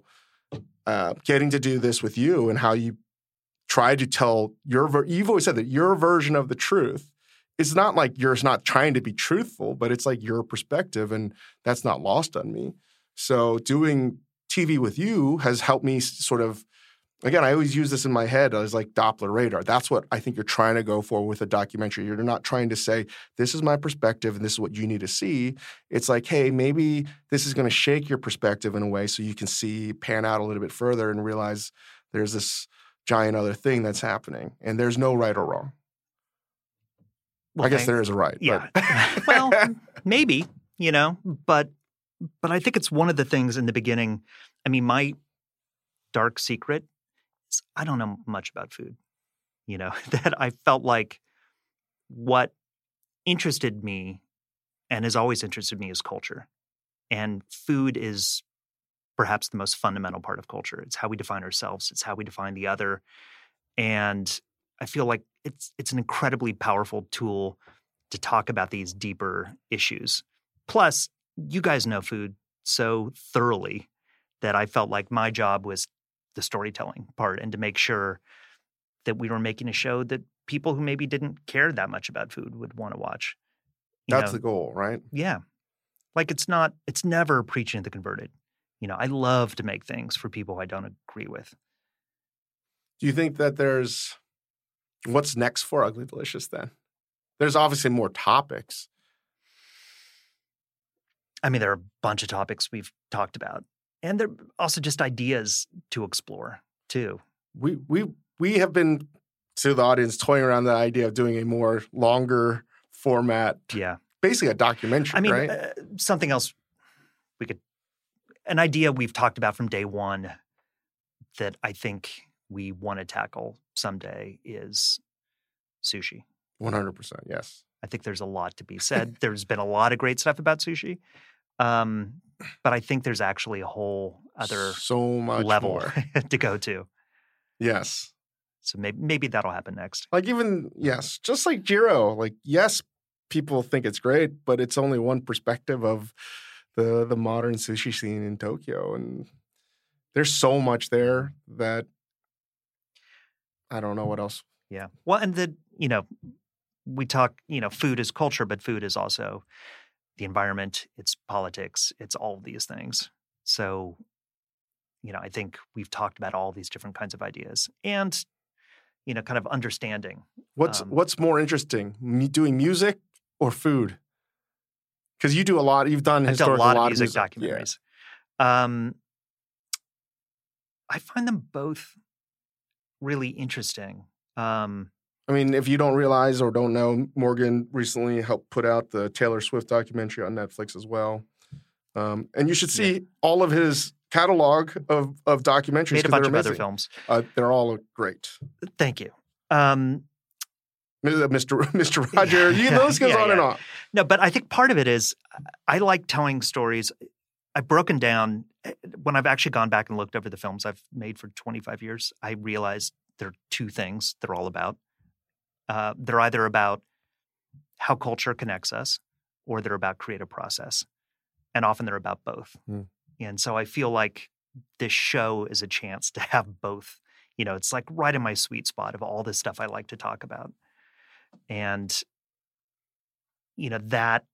uh, getting to do this with you and how you try to tell your ver- you've always said that your version of the truth it's not like you're not trying to be truthful, but it's like your perspective, and that's not lost on me. So doing TV with you has helped me sort of. Again, I always use this in my head as like Doppler radar. That's what I think you're trying to go for with a documentary. You're not trying to say, this is my perspective and this is what you need to see. It's like, hey, maybe this is going to shake your perspective in a way so you can see, pan out a little bit further and realize there's this giant other thing that's happening. And there's no right or wrong. Well, I guess there is a right. Yeah. well, maybe, you know, but but I think it's one of the things in the beginning. I mean, my dark secret I don't know much about food. You know, that I felt like what interested me and has always interested me is culture. And food is perhaps the most fundamental part of culture. It's how we define ourselves, it's how we define the other. And I feel like it's it's an incredibly powerful tool to talk about these deeper issues. Plus, you guys know food so thoroughly that I felt like my job was the storytelling part and to make sure that we were making a show that people who maybe didn't care that much about food would want to watch. You That's know, the goal, right? yeah. Like it's not, it's never preaching to the converted. You know, I love to make things for people I don't agree with. Do you think that there's what's next for Ugly Delicious then? There's obviously more topics. I mean, there are a bunch of topics we've talked about, and they're also just ideas to explore too. We we we have been to the audience toying around the idea of doing a more longer format, Yeah. basically a documentary, I mean, right? uh, something else we could, an idea we've talked about from day one that I think we want to tackle someday is sushi. One hundred percent, yes. I think there's a lot to be said. there's been a lot of great stuff about sushi. Um, but I think there's actually a whole other so much level to go to. Yes, So maybe maybe that'll happen next. like even yes, just like Jiro. Like yes, people think it's great, but it's only one perspective of the the modern sushi scene in Tokyo, and there's so much there that I don't know what else. Yeah. Well, and the you know, we talk, you know, food is culture, but food is also the environment, it's politics, it's all of these things. So, you know, I think we've talked about all these different kinds of ideas and, you know, kind of understanding. What's Um, what's more interesting, doing music or food? Because you do a lot. You've done I've done a lot of music Yeah. documentaries. Um, I find them both really interesting. Um, I mean, if you don't realize or don't know, Morgan recently helped put out the Taylor Swift documentary on Netflix as well. Um, and you should see all of his catalog of of documentaries. made a bunch they're of other films. Uh, they're all great. Thank you. Um, Mr. Mr. Roger, you, Yeah, those goes yeah, on and yeah. on. No, but I think part of it is I like telling stories. I've broken down eh, when I've actually gone back and looked over the films I've made for 25 years. I realized there are two things they're all about. Uh, they're either about how culture connects us, or they're about creative process, and often they're about both. Hmm. And so I feel like this show is a chance to have both. You know, it's like right in my sweet spot of all this stuff I like to talk about, and you know that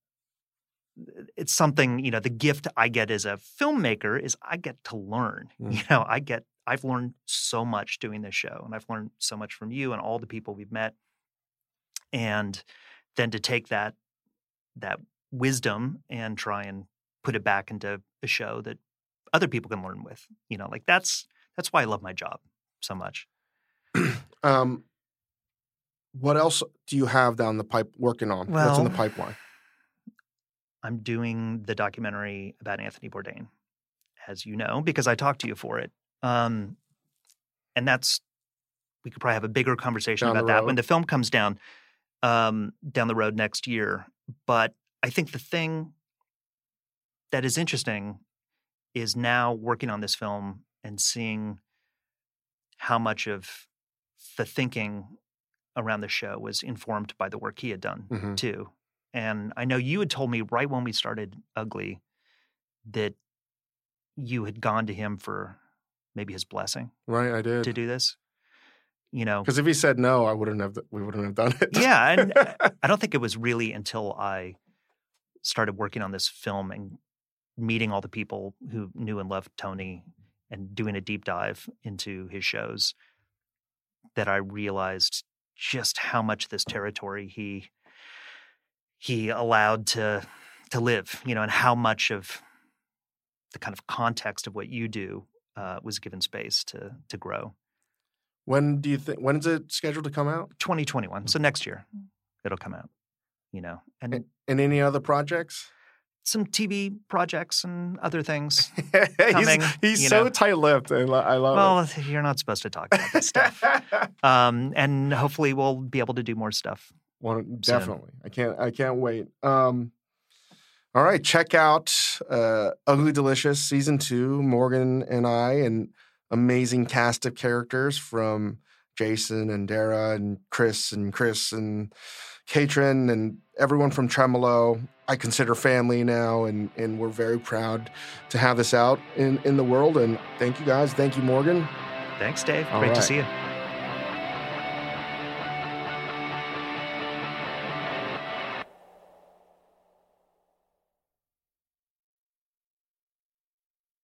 it's something you know the gift i get as a filmmaker is i get to learn Mm. you know i get i've learned so much doing this show and i've learned so much from you and all the people we've met and then to take that that wisdom and try and put it back into a show that other people can learn with you know like that's that's why i love my job so much Um, what else do you have down the pipe working on? What's in the pipeline? I'm doing the documentary about Anthony Bourdain, as you know, because I talked to you for it. Um, and that's we could probably have a bigger conversation Down about that when the film comes down um, down the road next year. But I think the thing that is interesting is now working on this film and seeing how much of the thinking around the show was informed by the work he had done Mhm. too. And I know you had told me right when we started Ugly that you had gone to him for maybe his blessing Right, I did. to do this. You know, Because if he said no, I wouldn't have. We wouldn't have done it. yeah, and uh, I don't think it was really until I started working on this film and meeting all the people who knew and loved Tony and doing a deep dive into his shows that I realized just how much this territory he he allowed to to live, you know, and how much of the kind of context of what you do uh, was given space to to grow. When do you think? When is it scheduled to come out? 2021, so next year it'll come out. You know, and And, and any other projects? some TV projects and other things. he's Coming, he's you so know. tight-lipped, and I love Well, you're not supposed to talk about this stuff. Um, and hopefully we'll be able to do more stuff. Well, definitely. I can't. I can't wait. Um, all right, check out uh, Ugly Delicious season two. Morgan and I, an amazing cast of characters from Jason and Dara and Chris and Chris and Katrin and everyone from Tremolo. I consider family now, and and we're very proud to have this out in in the world. And thank you guys. Thank you, Morgan. Thanks, Dave. All Great to see you.